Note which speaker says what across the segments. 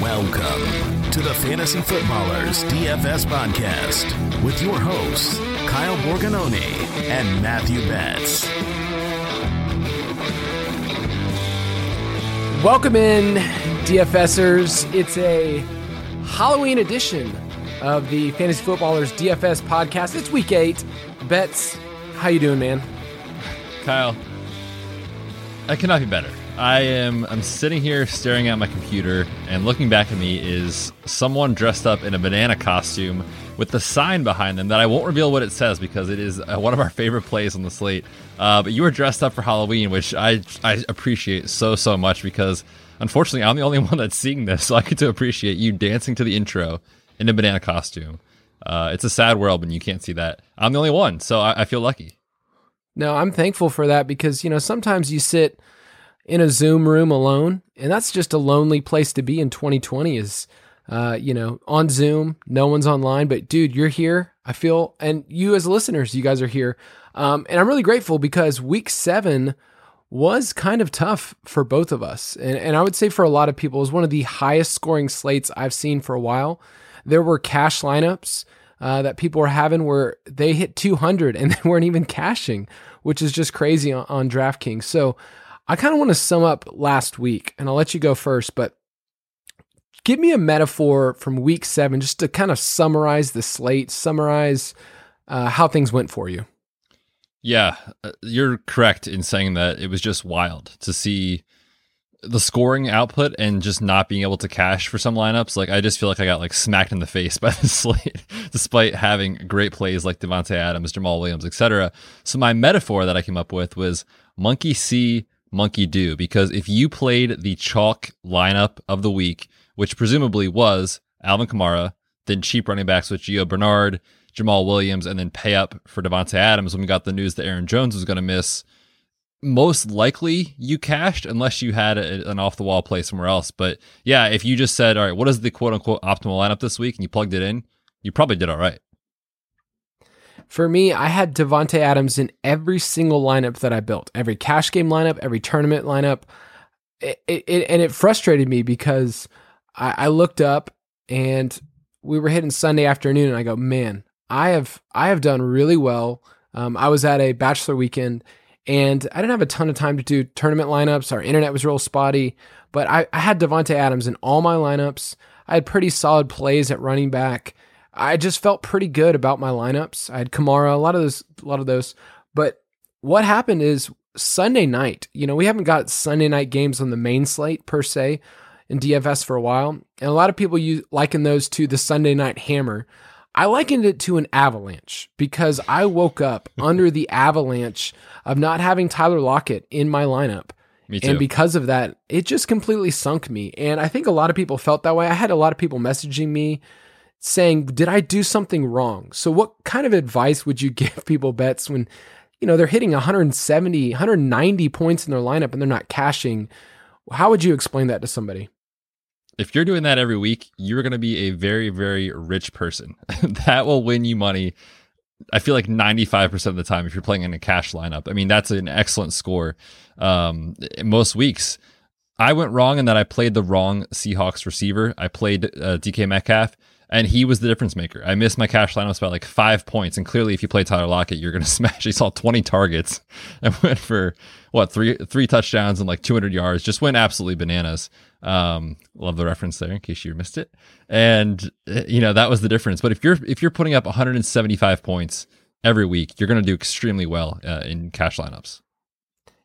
Speaker 1: Welcome to the Fantasy Footballers DFS podcast with your hosts, Kyle Borgognoni and Matthew Betz.
Speaker 2: Welcome in, DFSers. It's a Halloween edition of the Fantasy Footballers DFS podcast. It's week eight. Betz, how you doing, man?
Speaker 3: Kyle, I cannot be better. I am I'm sitting here staring at my computer and looking back at me is someone dressed up in a banana costume with the sign behind them that I won't reveal what it says because it is uh, one of our favorite plays on the slate. Uh, but you were dressed up for Halloween, which I I appreciate so so much because unfortunately I'm the only one that's seeing this, so I get to appreciate you dancing to the intro in a banana costume. Uh, it's a sad world when you can't see that. I'm the only one, so I, I feel lucky.
Speaker 2: No, I'm thankful for that because you know sometimes you sit in a Zoom room alone, and that's just a lonely place to be in 2020. Is uh, you know on Zoom, no one's online, but dude, you're here. I feel, and you as listeners, you guys are here, um, and I'm really grateful because week seven was kind of tough for both of us, and, and I would say for a lot of people, it was one of the highest scoring slates I've seen for a while. There were cash lineups. Uh, that people were having where they hit 200 and they weren't even cashing, which is just crazy on, on DraftKings. So I kind of want to sum up last week, and I'll let you go first, but give me a metaphor from week seven just to kind of summarize the slate, summarize uh, how things went for you.
Speaker 3: Yeah, uh, you're correct in saying that it was just wild to see the scoring output and just not being able to cash for some lineups. Like I just feel like I got like smacked in the face by the slate, despite having great plays like Davante Adams, Jamaal Williams, etc. So my metaphor that I came up with was monkey see, monkey do. Because if you played the chalk lineup of the week, which presumably was Alvin Kamara, then cheap running backs with Gio Bernard, Jamaal Williams, and then pay up for Davante Adams when we got the news that Aaron Jones was going to miss most likely you cashed unless you had a, an off the wall play somewhere else. But yeah, if you just said, all right, what is the quote unquote optimal lineup this week and you plugged it in, you probably did all right.
Speaker 2: For me, I had Davante Adams in every single lineup that I built, every cash game lineup, every tournament lineup. It, it, and it frustrated me because I, I looked up and we were hitting Sunday afternoon, and I go, man, I have I have done really well. Um, I was at a bachelor weekend and I didn't have a ton of time to do tournament lineups. Our internet was real spotty, but I, I had Davante Adams in all my lineups. I had pretty solid plays at running back. I just felt pretty good about my lineups. I had Kamara, a lot of those, a lot of those. But what happened is Sunday night. You know, we haven't got Sunday night games on the main slate per se in DFS for a while, and a lot of people use liken those to the Sunday night hammer. I likened it to an avalanche because I woke up under the avalanche of not having Tyler Lockett in my lineup.
Speaker 3: Me too.
Speaker 2: And because of that, it just completely sunk me. And I think a lot of people felt that way. I had a lot of people messaging me saying, Did I do something wrong? So, what kind of advice would you give people, Betz when you know they're hitting 170, 190 points in their lineup and they're not cashing? How would you explain that to somebody?
Speaker 3: If you're doing that every week, you're going to be a very, very rich person. that will win you money. I feel like 95% of the time, if you're playing in a cash lineup, I mean, that's an excellent score. Um, most weeks, I went wrong in that I played the wrong Seahawks receiver. I played uh, DK Metcalf, and he was the difference maker. I missed my cash lineups by like five points. And clearly, if you play Tyler Lockett, you're going to smash. He saw 20 targets and went for what three three touchdowns and like 200 yards. Just went absolutely bananas. Um, love the reference there in case you missed it. And uh, you know that was the difference. But if you're if you're putting up 175 points every week, you're going to do extremely well uh, in cash lineups.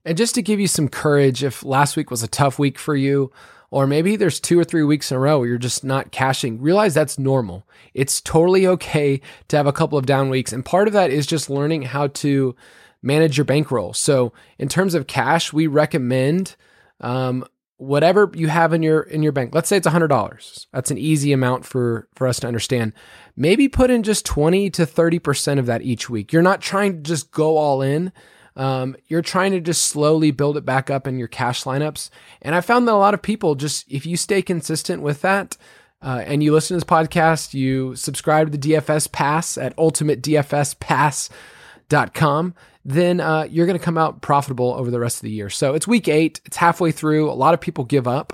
Speaker 2: And just to give you some courage, if last week was a tough week for you, or maybe there's two or three weeks in a row where you're just not cashing, realize that's normal. It's totally okay to have a couple of down weeks. And part of that is just learning how to manage your bankroll. So in terms of cash, we recommend um, whatever you have in your in your bank. Let's say it's hundred dollars. That's an easy amount for for us to understand. Maybe put in just twenty to thirty percent of that each week. You're not trying to just go all in. Um, you're trying to just slowly build it back up in your cash lineups. And I found that a lot of people just if you stay consistent with that, uh, and you listen to this podcast, you subscribe to the DFS Pass at ultimatedfspass.com, then uh, you're going to come out profitable over the rest of the year. So it's week eight, it's halfway through. A lot of people give up,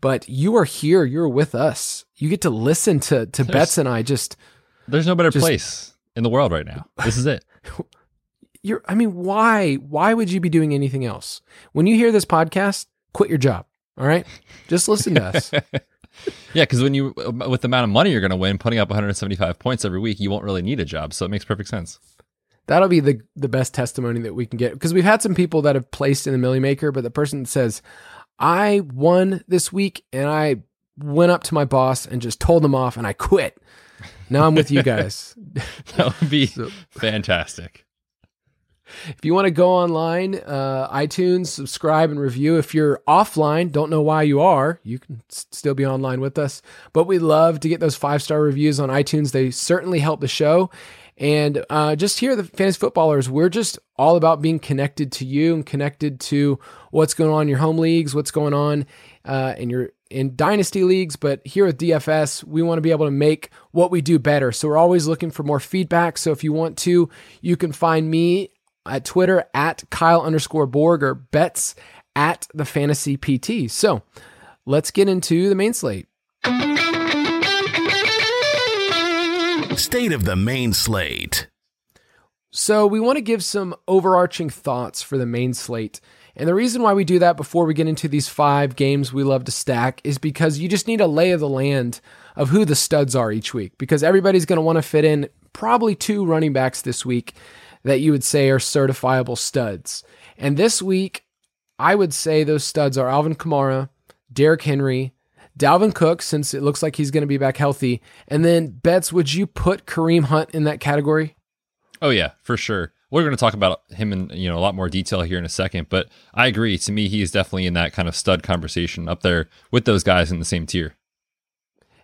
Speaker 2: but you are here, you're with us. You get to listen to to Betz and I just.
Speaker 3: There's no better just, place in the world right now. This is it.
Speaker 2: You're, I mean, why? Why would you be doing anything else? When you hear this podcast, quit your job. All right, just listen to us.
Speaker 3: yeah, because when you, with the amount of money you're going to win, putting up 175 points every week, you won't really need a job. So it makes perfect sense.
Speaker 2: That'll be the the best testimony that we can get because we've had some people that have placed in the Milly Maker, but the person says, "I won this week and I went up to my boss and just told them off and I quit." Now I'm with you guys.
Speaker 3: that would be so, fantastic.
Speaker 2: If you want to go online, uh, iTunes, subscribe and review. If you're offline, don't know why you are, you can s- still be online with us. But we love to get those five star reviews on iTunes. They certainly help the show. And uh, just here, the fantasy footballers, we're just all about being connected to you and connected to what's going on in your home leagues, what's going on uh, in your in dynasty leagues. But here with DFS, we want to be able to make what we do better. So we're always looking for more feedback. So if you want to, you can find me at Twitter at Kyle underscore Borg or Betz at the fantasy PT. So let's get into the main slate.
Speaker 1: State of the main slate.
Speaker 2: So we want to give some overarching thoughts for the main slate. And the reason why we do that before we get into these five games we love to stack is because you just need a lay of the land of who the studs are each week because everybody's going to want to fit in probably two running backs this week that you would say are certifiable studs. And this week, I would say those studs are Alvin Kamara, Derrick Henry, Dalvin Cook, since it looks like he's going to be back healthy. And then, Betts, would you put Kareem Hunt in that category?
Speaker 3: Oh, yeah, for sure. We're going to talk about him in you know a lot more detail here in a second, but I agree. To me, he is definitely in that kind of stud conversation up there with those guys in the same tier.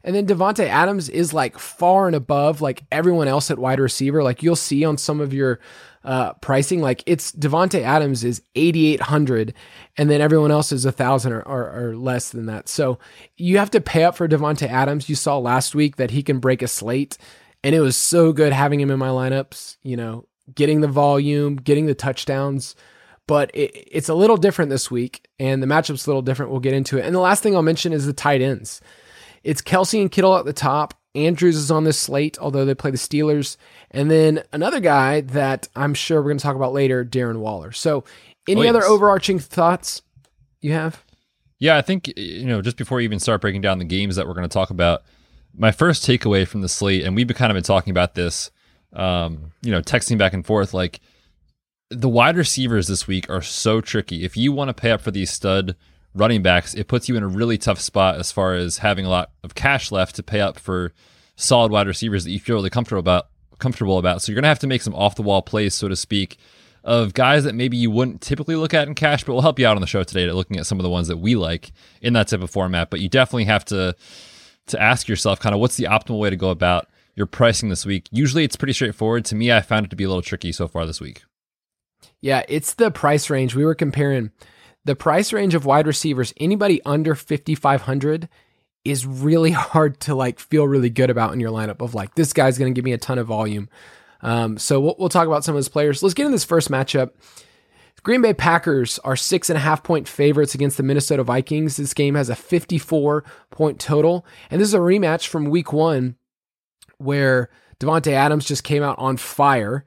Speaker 2: And then Davante Adams is like far and above like everyone else at wide receiver. Like you'll see on some of your uh, pricing, like it's Davante Adams is 8,800 and then everyone else is a thousand or, or, or, less than that. So you have to pay up for Davante Adams. You saw last week that he can break a slate and it was so good having him in my lineups, you know, getting the volume, getting the touchdowns but it, it's a little different this week, and the matchup's a little different. We'll get into it. And the last thing I'll mention is the tight ends. It's Kelce and Kittle at the top. Andrews is on this slate, although they play the Steelers. And then another guy that I'm sure we're going to talk about later, Darren Waller. So, any oh, yes. other overarching thoughts you have?
Speaker 3: Yeah, I think, you know, just before we even start breaking down the games that we're going to talk about, my first takeaway from the slate, and we've been kind of been talking about this, um, you know, texting back and forth, like the wide receivers this week are so tricky. If you want to pay up for these stud running backs, it puts you in a really tough spot as far as having a lot of cash left to pay up for solid wide receivers that you feel really comfortable about. Comfortable about. So you're gonna have to make some off the wall plays, so to speak, of guys that maybe you wouldn't typically look at in cash, but we'll help you out on the show today to looking at some of the ones that we like in that type of format. But you definitely have to to ask yourself kind of what's the optimal way to go about your pricing this week. Usually it's pretty straightforward. To me, I found it to be a little tricky so far this week.
Speaker 2: Yeah, it's the price range. We were comparing the price range of wide receivers, anybody under 5,500 is really hard to like feel really good about in your lineup of like, this guy's going to give me a ton of volume. Um, so we'll, we'll talk about some of those players. Let's get in this first matchup. Green Bay Packers are six and a half point favorites against the Minnesota Vikings. This game has a 54 point total. And this is a rematch from week one where Davante Adams just came out on fire.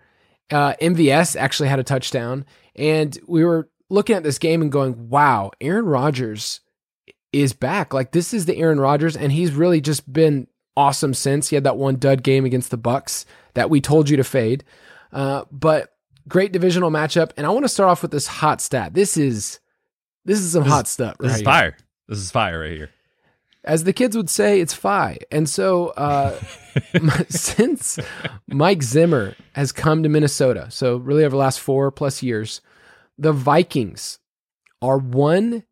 Speaker 2: Uh, MVS actually had a touchdown. And we were looking at this game and going, wow, Aaron Rodgers is back. Like this is the Aaron Rodgers, and he's really just been awesome since. He had that one dud game against the Bucs that we told you to fade. Uh, but great divisional matchup. And I want to start off with this hot stat. This is this is some
Speaker 3: this
Speaker 2: hot stuff.
Speaker 3: This
Speaker 2: right
Speaker 3: is here. fire. This is fire right here.
Speaker 2: As the kids would say, it's fi. And so uh, since Mike Zimmer has come to Minnesota, so really over the last four plus years, the Vikings are 1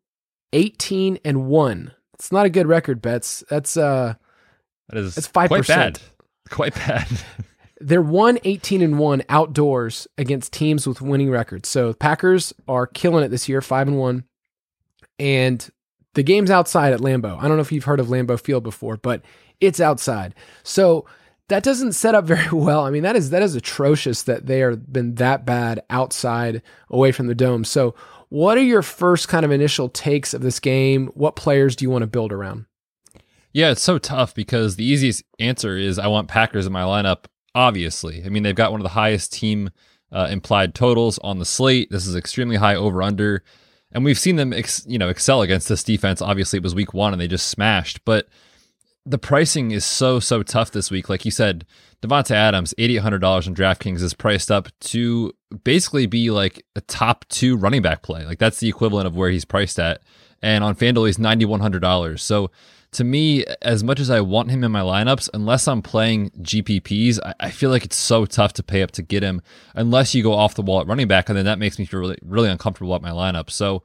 Speaker 2: 18 and 1. It's not a good record, Betz. That's uh
Speaker 3: that is that's 5%. Quite bad. Quite bad.
Speaker 2: They're 1 18 and 1 outdoors against teams with winning records. So Packers are killing it this year, 5 and 1. And the game's outside at Lambeau. I don't know if you've heard of Lambeau Field before, but it's outside. So that doesn't set up very well. I mean, that is that is atrocious that they are been that bad outside away from the dome. So, what are your first kind of initial takes of this game? What players do you want to build around?
Speaker 3: Yeah, it's so tough because the easiest answer is I want Packers in my lineup. Obviously, I mean they've got one of the highest team uh, implied totals on the slate. This is extremely high over under, and we've seen them ex- you know excel against this defense. Obviously, it was week one and they just smashed, but the pricing is so so tough this week. Like you said, Davante Adams, eighty eight hundred dollars on DraftKings is priced up to basically be like a top two running back play. Like that's the equivalent of where he's priced at. And on FanDuel, he's ninety one hundred dollars. So to me, as much as I want him in my lineups, unless I'm playing GPPs, I, I, feel like it's so tough to pay up to get him unless you go off the wall at running back, and then that makes me feel really really uncomfortable at my lineup. So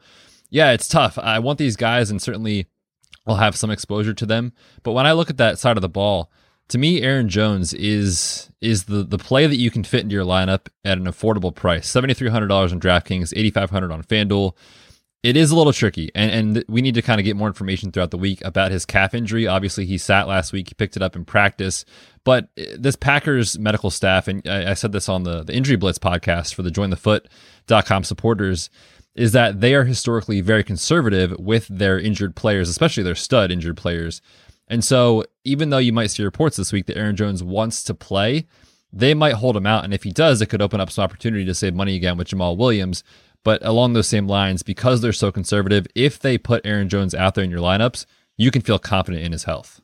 Speaker 3: yeah, it's tough. I want these guys, and certainly I'll have some exposure to them. But when I look at that side of the ball, to me, Aaron Jones is is the the play that you can fit into your lineup at an affordable price. Seventy three hundred dollars on DraftKings, eighty five hundred on FanDuel. It is a little tricky, and and we need to kind of get more information throughout the week about his calf injury. Obviously, he sat last week; he picked it up in practice. But uh, this Packers medical staff, and I, I said this on the the Injury Blitz podcast for the JoinTheFoot.com supporters is that they are historically very conservative with their injured players, especially their stud injured players. And so, even though you might see reports this week that Aaron Jones wants to play, they might hold him out. And if he does, it could open up some opportunity to save money again with Jamaal Williams. But along those same lines, because they're so conservative, if they put Aaron Jones out there in your lineups, you can feel confident in his health.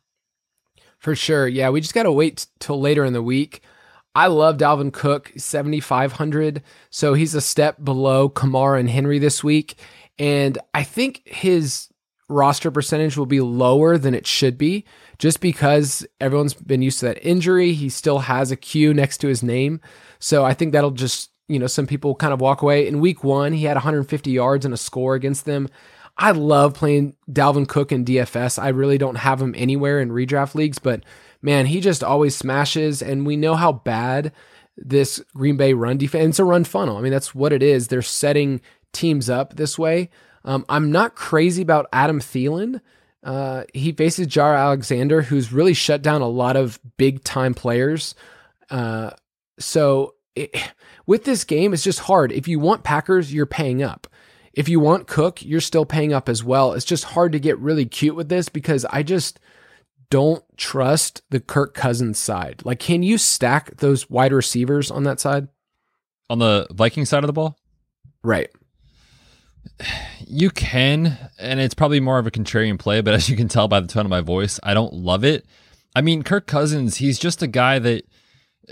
Speaker 2: For sure. Yeah, we just got to wait till later in the week. I love Dalvin Cook, 7,500. So he's a step below Kamara and Henry this week. And I think his roster percentage will be lower than it should be just because everyone's been used to that injury. He still has a Q next to his name. So I think that'll just, you know, some people kind of walk away. In week one, he had 150 yards and a score against them. I love playing Dalvin Cook in DFS. I really don't have him anywhere in redraft leagues, but man, he just always smashes. And we know how bad this Green Bay run defense. It's a run funnel. I mean, that's what it is. They're setting teams up this way. Um, I'm not crazy about Adam Thielen. Uh, he faces Jaire Alexander, who's really shut down a lot of big time players. Uh, so it, with this game, it's just hard. If you want Packers, you're paying up. If you want Cook, you're still paying up as well. It's just hard to get really cute with this because I just don't trust the Kirk Cousins side. Like, can you stack those wide receivers on that side?
Speaker 3: On the Viking side of the ball?
Speaker 2: Right.
Speaker 3: You can, and it's probably more of a contrarian play, but as you can tell by the tone of my voice, I don't love it. I mean, Kirk Cousins, he's just a guy that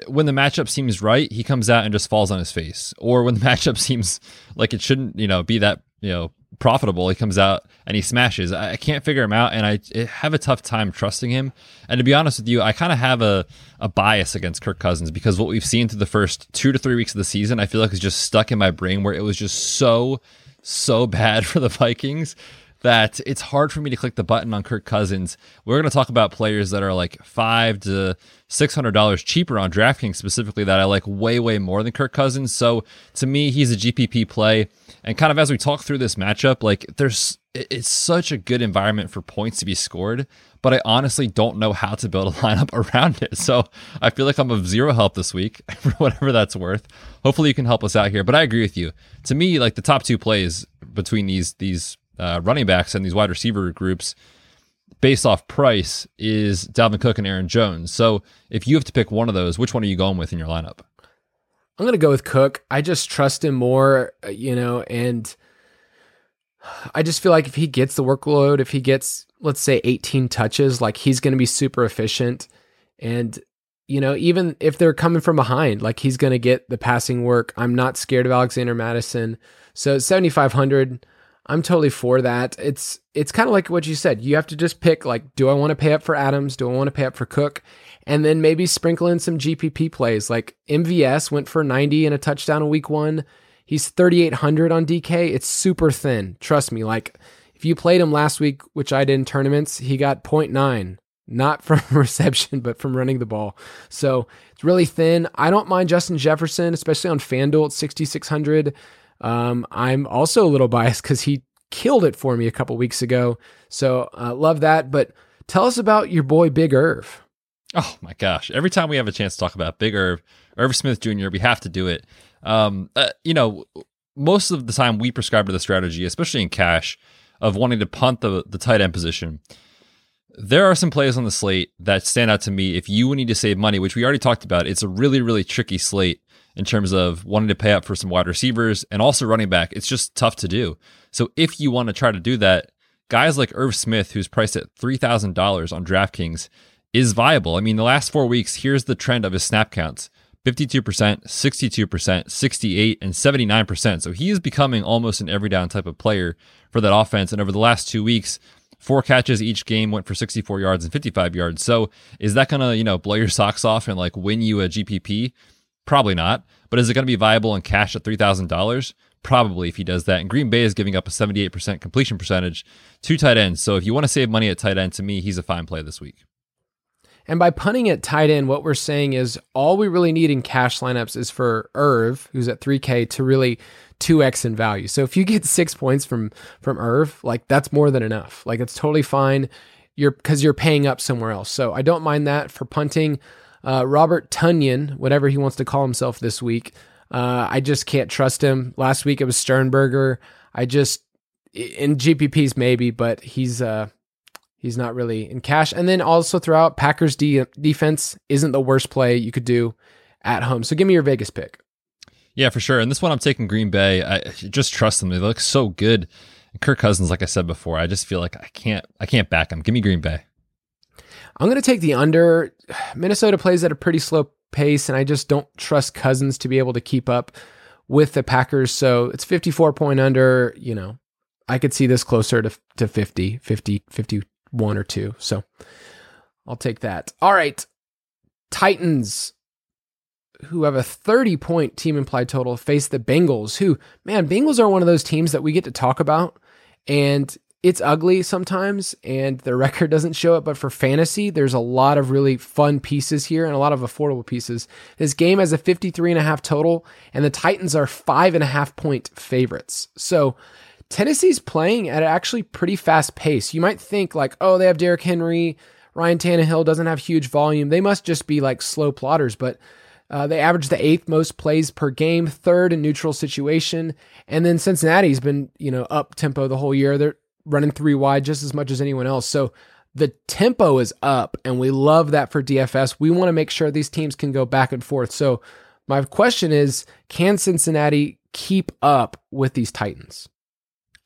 Speaker 3: when the matchup seems right, he comes out and just falls on his face. Or when the matchup seems like it shouldn't, you know, be that, you know, profitable. He comes out and he smashes. I, can't figure him out, and I have a tough time trusting him. And to be honest with you, I kind of have a, a bias against Kirk Cousins because what we've seen through the first two to three weeks of the season, I feel like is just stuck in my brain where it was just so, so bad for the Vikings that it's hard for me to click the button on Kirk Cousins. We're going to talk about players that are like five to six hundred dollars cheaper on DraftKings specifically that I like way way more than Kirk Cousins. So to me, he's a GPP play. And kind of as we talk through this matchup, like there's it's such a good environment for points to be scored, but I honestly don't know how to build a lineup around it. So I feel like I'm of zero help this week for whatever that's worth. Hopefully you can help us out here. But I agree with you. To me, like the top two plays between these these uh, running backs and these wide receiver groups based off price is Dalvin Cook and Aaron Jones. So if you have to pick one of those, which one are you going with in your lineup?
Speaker 2: I'm going to go with Cook. I just trust him more, uh, you know, and I just feel like if he gets the workload, if he gets, let's say, 18 touches, like he's going to be super efficient. And, you know, even if they're coming from behind, like he's going to get the passing work. I'm not scared of Alexander Madison. So 7,500. I'm totally for that. It's it's kind of like what you said. You have to just pick like, do I want to pay up for Adams? Do I want to pay up for Cook? And then maybe sprinkle in some GPP plays. Like MVS went for 90 and a touchdown in week one. He's 3,800 on DK. It's super thin. Trust me. Like if you played him last week, which I did in tournaments, he got 0.9, not from reception, but from running the ball. So it's really thin. I don't mind Justin Jefferson, especially on FanDuel at 6,600. Um, I'm also a little biased because he killed it for me a couple weeks ago. So uh, love that. But tell us about your boy Big Irv.
Speaker 3: Oh my gosh! Every time we have a chance to talk about Big Irv, Irv Smith Jr., we have to do it. Um, uh, you know, most of the time we prescribe to the strategy, especially in cash, of wanting to punt the the tight end position. There are some plays on the slate that stand out to me. If you need to save money, which we already talked about, it's a really really tricky slate in terms of wanting to pay up for some wide receivers and also running back. It's just tough to do. So if you want to try to do that, guys like Irv Smith, who's priced at three thousand dollars on DraftKings is viable. I mean, the last four weeks, here's the trend of his snap counts 52%, 62%, 68, and 79%. So he is becoming almost an every down type of player for that offense. And over the last two weeks, four catches each game went for 64 yards and 55 yards. So is that going to, you know, blow your socks off and like win you a GPP? Probably not. But is it going to be viable in cash at $3,000? Probably if he does that. And Green Bay is giving up a 78% completion percentage to tight ends. So if you want to save money at tight end, to me, he's a fine play this week.
Speaker 2: And by punting it tight end, what we're saying is all we really need in cash lineups is for Irv, who's at 3K, to really 2x in value. So if you get six points from from Irv, like that's more than enough. Like it's totally fine. You're because you're paying up somewhere else. So I don't mind that for punting. Uh, Robert Tonyan, whatever he wants to call himself this week, uh, I just can't trust him. Last week it was Sternberger. I just in GPPs maybe, but he's uh He's not really in cash. And then also throughout, Packers de- defense isn't the worst play you could do at home. So give me your Vegas pick.
Speaker 3: Yeah, for sure. And this one I'm taking Green Bay. I just trust them. They look so good. Kirk Cousins, like I said before, I just feel like I can't I can't back them. Give me Green Bay.
Speaker 2: I'm going to take the under. Minnesota plays at a pretty slow pace, and I just don't trust Cousins to be able to keep up with the Packers. So it's 54 point under. You know, I could see this closer to, to 50, 50, 50 one or two. So I'll take that. All right. Titans, who have a 30 point team implied total, face the Bengals, who, man, Bengals are one of those teams that we get to talk about. And it's ugly sometimes, and the record doesn't show it. But for fantasy, there's a lot of really fun pieces here and a lot of affordable pieces. This game has a 53 and a half total, and the Titans are five and a half point favorites. So Tennessee's playing at actually pretty fast pace. You might think like, oh, they have Derrick Henry, Ryan Tannehill doesn't have huge volume. They must just be like slow plotters, but uh, they average the eighth most plays per game, third in neutral situation, and then Cincinnati's been you know up tempo the whole year. They're running three wide just as much as anyone else. So the tempo is up, and we love that for DFS. We want to make sure these teams can go back and forth. So my question is, can Cincinnati keep up with these Titans?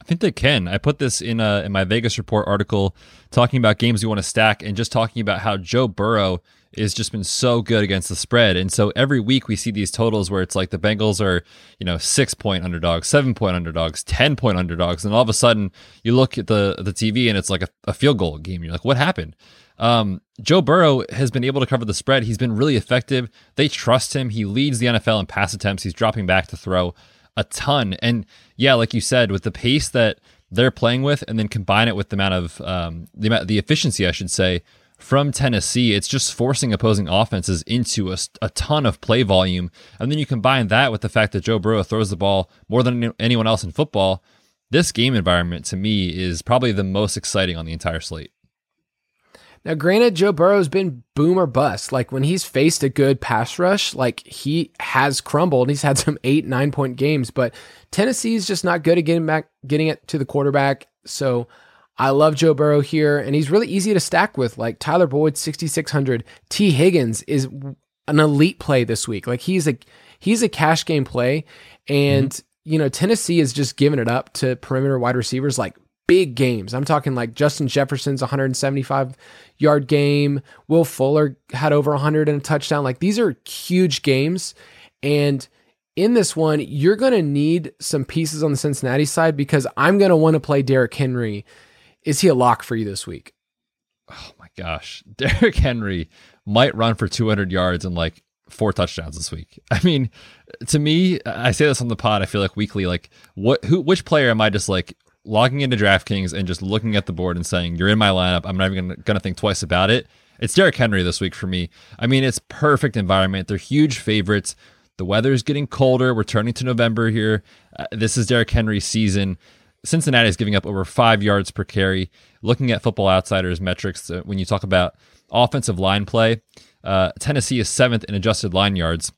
Speaker 3: I think they can. I put this in a, in my Vegas report article talking about games you want to stack and just talking about how Joe Burrow has just been so good against the spread. And so every week we see these totals where it's like the Bengals are, you know, six point underdogs, seven point underdogs, 10 point underdogs. And all of a sudden you look at the, the TV and it's like a, a field goal game. You're like, what happened? Um, Joe Burrow has been able to cover the spread. He's been really effective. They trust him. He leads the NFL in pass attempts. He's dropping back to throw a ton. And yeah, like you said, with the pace that they're playing with, and then combine it with the amount of um, the amount, the efficiency, I should say, from Tennessee, it's just forcing opposing offenses into a, a, ton of play volume. And then you combine that with the fact that Joe Burrow throws the ball more than anyone else in football. This game environment to me is probably the most exciting on the entire slate.
Speaker 2: Now, granted, Joe Burrow's been boom or bust. Like when he's faced a good pass rush, like he has crumbled. He's had some eight, nine point games, but Tennessee's just not good at getting back, getting it to the quarterback. So I love Joe Burrow here, and he's really easy to stack with. Like Tyler Boyd, 6,600. Tee Higgins is an elite play this week. Like he's a he's a cash game play, and mm-hmm. you know Tennessee is just giving it up to perimeter wide receivers like big games. I'm talking like Justin Jefferson's 175 yard game. Will Fuller had over 100 and a touchdown. Like these are huge games. And in this one, you're going to need some pieces on the Cincinnati side because I'm going to want to play Derrick Henry. Is he a lock for you this week?
Speaker 3: Oh my gosh. Derrick Henry might run for 200 yards and like four touchdowns this week. I mean, to me, I say this on the pod. I feel like weekly, like what, who, which player am I just like logging into DraftKings and just looking at the board and saying, You're in my lineup. I'm not even to think twice about it. It's Derrick Henry this week for me. I mean, it's perfect environment. They're huge favorites. The weather is getting colder. We're turning to November here. Uh, this is Derrick Henry's season. Cincinnati is giving up over five yards per carry. Looking at Football Outsiders metrics, uh, when you talk about offensive line play, uh, Tennessee is seventh in adjusted line yards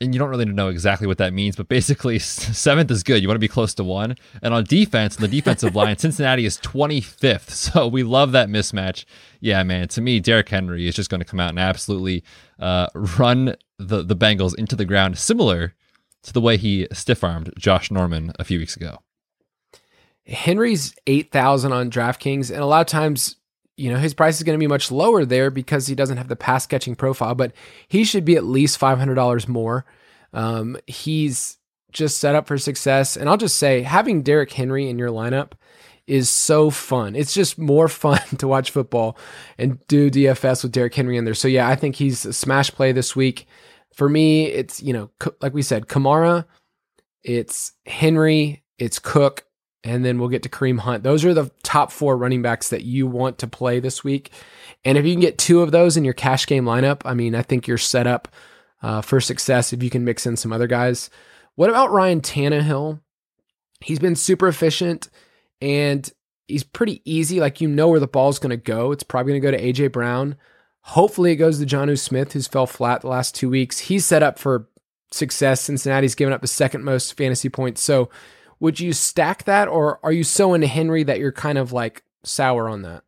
Speaker 3: and you don't really know exactly what that means, but basically seventh is good. You want to be close to one. And on defense, the defensive line, Cincinnati is 25th. So we love that mismatch. Yeah, man. To me, Derrick Henry is just going to come out and absolutely uh, run the the Bengals into the ground, similar to the way he stiff armed Josh Norman a few weeks ago.
Speaker 2: Henry's 8,000 on DraftKings. And a lot of times you know, his price is going to be much lower there because he doesn't have the pass catching profile, but he should be at least $500 more. Um, he's just set up for success. And I'll just say, having Derrick Henry in your lineup is so fun. It's just more fun to watch football and do DFS with Derrick Henry in there. So, yeah, I think he's a smash play this week. For me, it's, you know, like we said, Kamara, it's Henry, it's Cook, and then we'll get to Kareem Hunt. Those are the top four running backs that you want to play this week. And if you can get two of those in your cash game lineup, I mean, I think you're set up uh, for success if you can mix in some other guys. What about Ryan Tannehill? He's been super efficient and he's pretty easy. Like, you know where the ball's going to go. It's probably going to go to A.J. Brown. Hopefully, it goes to Jonnu Smith, who's fell flat the last two weeks. He's set up for success. Cincinnati's given up the second most fantasy points. So, would you stack that, or are you so into Henry that you're kind of like sour on that?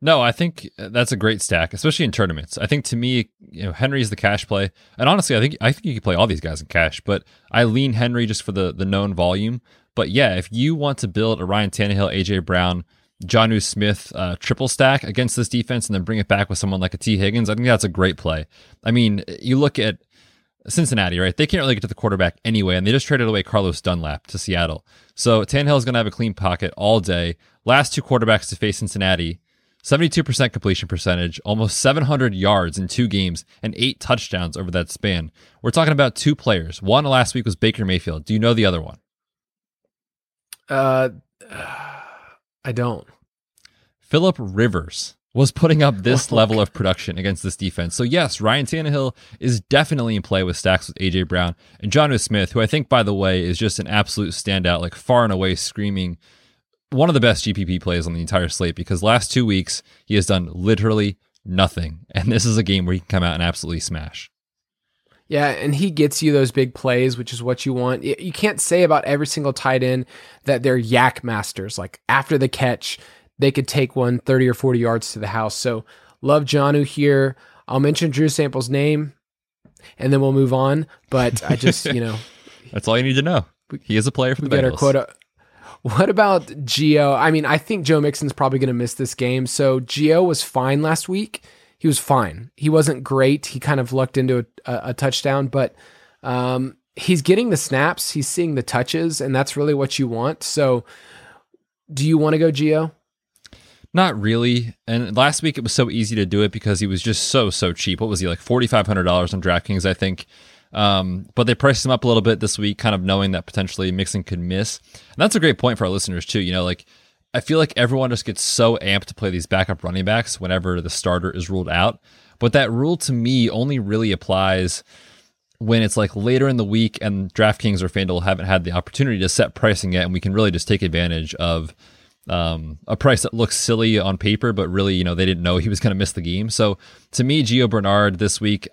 Speaker 3: No, I think that's a great stack, especially in tournaments. I think to me, you know, Henry's the cash play, and honestly, I think I think you can play all these guys in cash, but I lean Henry just for the the known volume. But yeah, if you want to build a Ryan Tannehill, AJ Brown, Jonnu Smith uh, triple stack against this defense, and then bring it back with someone like a Tee Higgins, I think that's a great play. I mean, you look at Cincinnati, right? They can't really get to the quarterback anyway, and they just traded away Carlos Dunlap to Seattle. So Tannehill is going to have a clean pocket all day. Last two quarterbacks to face Cincinnati, 72% completion percentage, almost 700 yards in two games, and eight touchdowns over that span. We're talking about two players. One last week was Baker Mayfield. Do you know the other one?
Speaker 2: Uh, I don't.
Speaker 3: Philip Rivers was putting up this oh, level of production against this defense. So yes, Ryan Tannehill is definitely in play with stacks with AJ Brown and Jonnu Smith, who I think, by the way, is just an absolute standout, like far and away screaming one of the best GPP plays on the entire slate because last two weeks he has done literally nothing, and this is a game where he can come out and absolutely smash.
Speaker 2: Yeah, and he gets you those big plays, which is what you want. You can't say about every single tight end that they're YAC masters. Like after the catch, they could take one 30 or 40 yards to the house. So love Jonnu here. I'll mention Drew Sample's name and then we'll move on. But I just, you know.
Speaker 3: That's all you need to know. He is a player for the Bengals. Our quota.
Speaker 2: What about Gio? I mean, I think Joe Mixon's probably going to miss this game. So Gio was fine last week. He was fine. He wasn't great. He kind of lucked into a, a, a touchdown, but um, he's getting the snaps. He's seeing the touches, and that's really what you want. So, do you want to go Gio?
Speaker 3: Not really. And last week it was so easy to do it because he was just so so cheap. What was he like forty five hundred dollars on DraftKings? I think. Um, but they priced him up a little bit this week, kind of knowing that potentially Mixon could miss. And that's a great point for our listeners too. You know, like I feel like everyone just gets so amped to play these backup running backs whenever the starter is ruled out. But that rule to me only really applies when it's like later in the week and DraftKings or FanDuel haven't had the opportunity to set pricing yet, and we can really just take advantage of um, a price that looks silly on paper, but really, you know, they didn't know he was going to miss the game. So to me, Gio Bernard this week,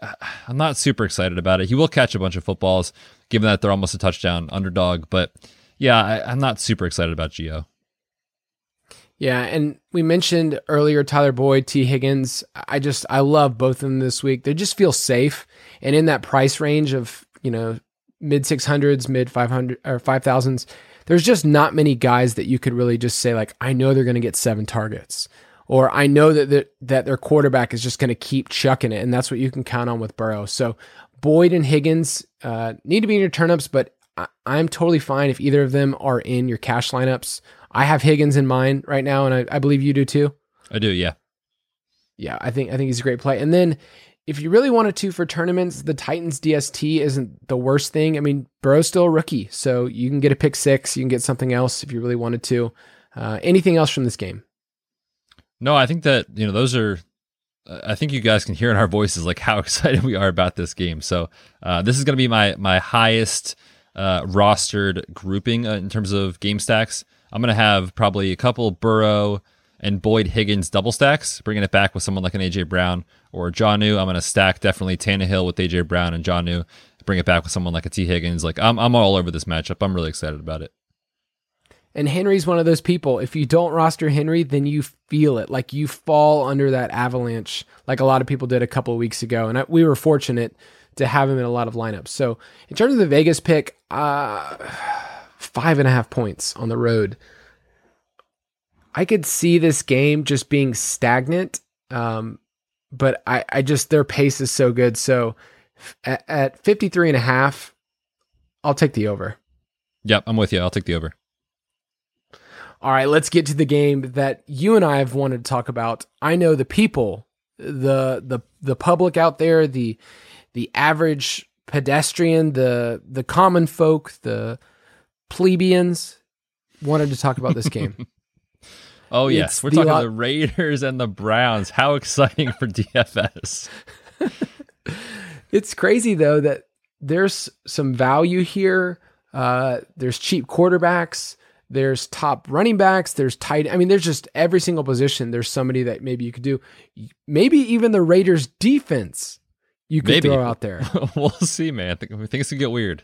Speaker 3: I'm not super excited about it. He will catch a bunch of footballs, given that they're almost a touchdown underdog. But yeah, I, I'm not super excited about Gio.
Speaker 2: Yeah, and we mentioned earlier Tyler Boyd, Tee Higgins. I just I love both of them this week. They just feel safe, and in that price range of you know mid six hundreds, mid five hundred or five thousands there's just not many guys that you could really just say like I know they're going to get seven targets or I know that that their quarterback is just going to keep chucking it, and that's what you can count on with Burrow. So Boyd and Higgins uh, need to be in your turnips, but I, I'm totally fine if either of them are in your cash lineups. I have Higgins in mind right now, and I, I believe you do too.
Speaker 3: I do, yeah,
Speaker 2: yeah. I think I think he's a great play. And then if you really wanted to for tournaments, the Titans DST isn't the worst thing. I mean, Burrow's still a rookie, so you can get a pick six. You can get something else if you really wanted to. Uh, anything else from this game?
Speaker 3: No, I think that you know those are. I think you guys can hear in our voices like how excited we are about this game. So uh, this is going to be my my highest uh, rostered grouping uh, in terms of game stacks. I'm going to have probably a couple Burrow and Boyd Higgins double stacks, bringing it back with someone like an AJ Brown or Jonnu. I'm going to stack definitely Tannehill with AJ Brown and Jonnu, bring it back with someone like a Tee Higgins. Like I'm, I'm all over this matchup. I'm really excited about it.
Speaker 2: And Henry's one of those people. If you don't roster Henry, then you feel it. Like you fall under that avalanche, like a lot of people did a couple of weeks ago. And I, we were fortunate to have him in a lot of lineups. So in terms of the Vegas pick, uh, five and a half points on the road. I could see this game just being stagnant. Um, but I, I just, their pace is so good. So at, at 53 and a half, I'll take the over.
Speaker 3: Yep, I'm with you. I'll take the over.
Speaker 2: All right, let's get to the game that you and I have wanted to talk about. I know the people, the the the public out there, the the average pedestrian, the the common folk, the plebeians wanted to talk about this game.
Speaker 3: oh yes, it's we're talking lot- the Raiders and the Browns. How exciting for DFS.
Speaker 2: it's crazy though that there's some value here. Uh, there's cheap quarterbacks. There's top running backs. There's tight. I mean, there's just every single position. There's somebody that maybe you could do. Maybe even the Raiders defense you could maybe. throw out there.
Speaker 3: we'll see, man. Things can get weird.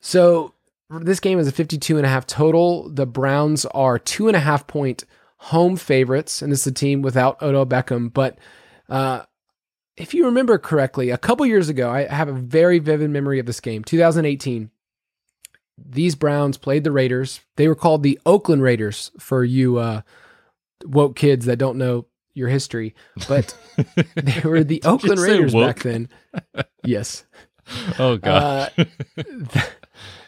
Speaker 2: so this game is a 52 and a half total. The Browns are two and a half point home favorites, and it's a team without Odell Beckham. But uh, if you remember correctly, a couple years ago, I have a very vivid memory of this game, 2018 these Browns played the Raiders. They were called the Oakland Raiders for you uh, woke kids that don't know your history, but they were the Oakland Raiders back then. Yes.
Speaker 3: Oh god. Uh,
Speaker 2: th-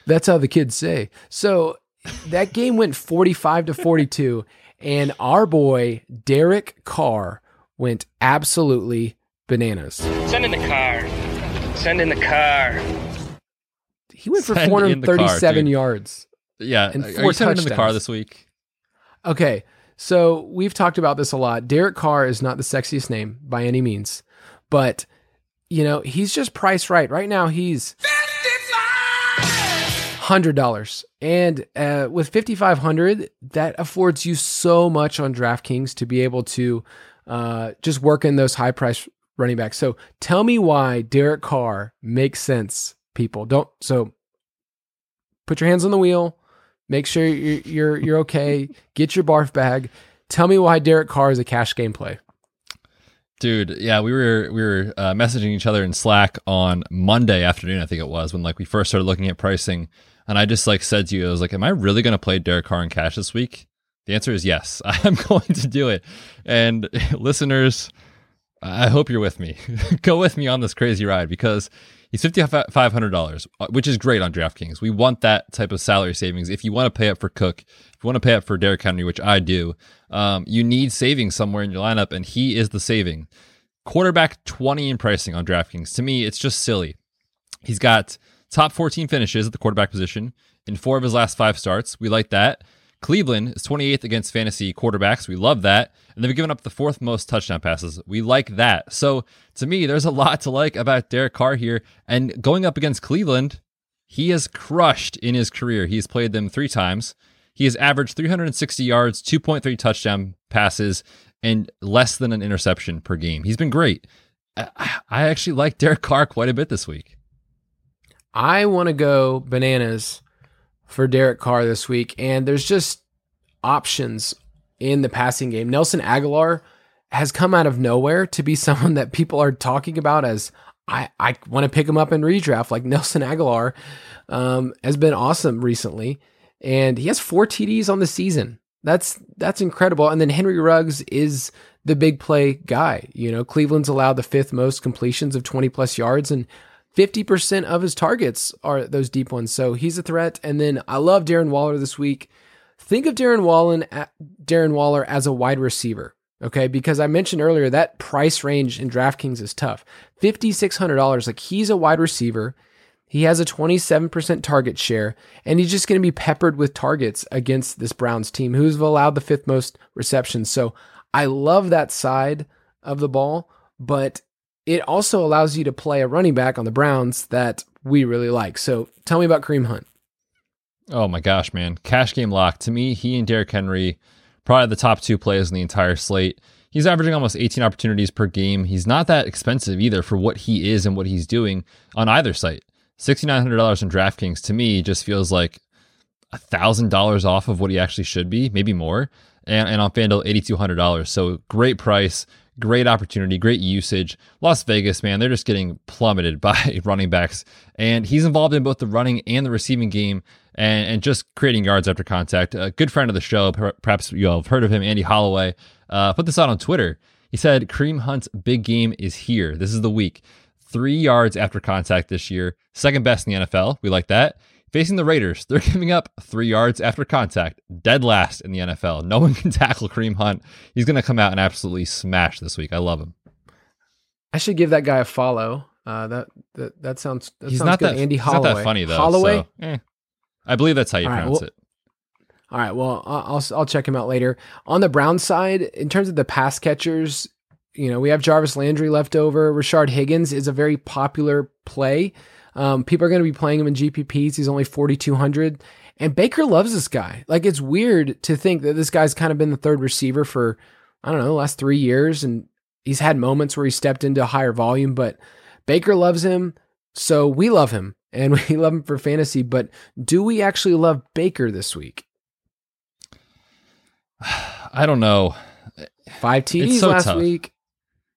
Speaker 2: that's how the kids say. So that game went 45 to 42 and our boy Derek Carr went absolutely bananas.
Speaker 4: Send in the car. Send in the car.
Speaker 2: He went for 437 car, yards.
Speaker 3: Yeah, and four are you touchdowns. in the car this week?
Speaker 2: Okay, so we've talked about this a lot. Derek Carr is not the sexiest name by any means, but you know he's just priced right. Right now he's hundred dollars, and uh, with fifty five hundred, that affords you so much on DraftKings to be able to uh, just work in those high price running backs. So tell me why Derek Carr makes sense, people. Don't so put your hands on the wheel, make sure you're you're, you're okay, get your barf bag. Tell me why Derek Carr is a cash game play.
Speaker 3: Dude, yeah, we were we were uh, messaging each other in Slack on Monday afternoon, I think it was, when like we first started looking at pricing, and I just like said to you, I was like, "Am I really going to play Derek Carr in cash this week?" The answer is yes. I'm going to do it. And listeners, I hope you're with me. Go with me on this crazy ride because He's $5,500, uh, which is great on DraftKings. We want that type of salary savings. If you want to pay up for Cook, if you want to pay up for Derrick Henry, which I do, um, you need savings somewhere in your lineup, and he is the saving. Quarterback 20 in pricing on DraftKings. To me, it's just silly. He's got top 14 finishes at the quarterback position in four of his last five starts. We like that. Cleveland is 28th against fantasy quarterbacks. We love that. And they've given up the fourth most touchdown passes. We like that. So to me, there's a lot to like about Derek Carr here. And going up against Cleveland, he has crushed in his career. He's played them three times. He has averaged 360 yards, 2.3 touchdown passes, and less than an interception per game. He's been great. I actually like Derek Carr quite a bit this week.
Speaker 2: I want to go bananas for Derek Carr this week, and there's just options in the passing game. Nelson Agholor has come out of nowhere to be someone that people are talking about as I, I want to pick him up in redraft. Like Nelson Agholor um, has been awesome recently, and he has four TDs on the season. That's that's incredible. And then Henry Ruggs is the big play guy. You know, Cleveland's allowed the fifth most completions of 20 plus yards, and 50% of his targets are those deep ones. So he's a threat. And then I love Darren Waller this week. Think of Darren Waller, Darren Waller as a wide receiver. Okay, because I mentioned earlier that price range in DraftKings is tough. $5,600. Like he's a wide receiver. He has a 27% target share, and he's just going to be peppered with targets against this Browns team, who's allowed the fifth most receptions. So I love that side of the ball, but it also allows you to play a running back on the Browns that we really like. So tell me about Kareem Hunt.
Speaker 3: Oh my gosh, man. Cash game lock. To me, he and Derrick Henry, probably the top two players in the entire slate. He's averaging almost 18 opportunities per game. He's not that expensive either for what he is and what he's doing on either site. $6,900 in DraftKings to me just feels like $1,000 off of what he actually should be, maybe more. And, and on FanDuel, $8,200. So great price, great opportunity, great usage. Las Vegas, man, they're just getting plummeted by running backs. And he's involved in both the running and the receiving game and, and just creating yards after contact. A good friend of the show, perhaps you all have heard of him, Andy Holloway, uh, put this out on Twitter. He said, Kareem Hunt's big game is here. This is the week. Three yards after contact this year, second best in the NFL. We like that. Facing the Raiders, they're giving up three yards after contact, dead last in the NFL. No one can tackle Kareem Hunt. He's going to come out and absolutely smash this week. I love him.
Speaker 2: I should give that guy a follow. Uh, that that that sounds. That
Speaker 3: he's
Speaker 2: sounds
Speaker 3: not
Speaker 2: good.
Speaker 3: that
Speaker 2: Andy Holloway.
Speaker 3: not that funny though.
Speaker 2: Holloway.
Speaker 3: so, eh. I believe that's how you
Speaker 2: All right,
Speaker 3: pronounce
Speaker 2: well-
Speaker 3: it.
Speaker 2: All right. Well, I'll I'll check him out later. On the Brown side, in terms of the pass catchers, you know, we have Jarvis Landry left over. Rashard Higgins is a very popular play. Um, people are going to be playing him in GPPs. He's only 4,200. And Baker loves this guy. Like, it's weird to think that this guy's kind of been the third receiver for, I don't know, the last three years. And he's had moments where he stepped into higher volume, but Baker loves him. So we love him and we love him for fantasy. But do we actually love Baker this week?
Speaker 3: I don't know.
Speaker 2: Five TDs
Speaker 3: so
Speaker 2: last
Speaker 3: tough.
Speaker 2: week.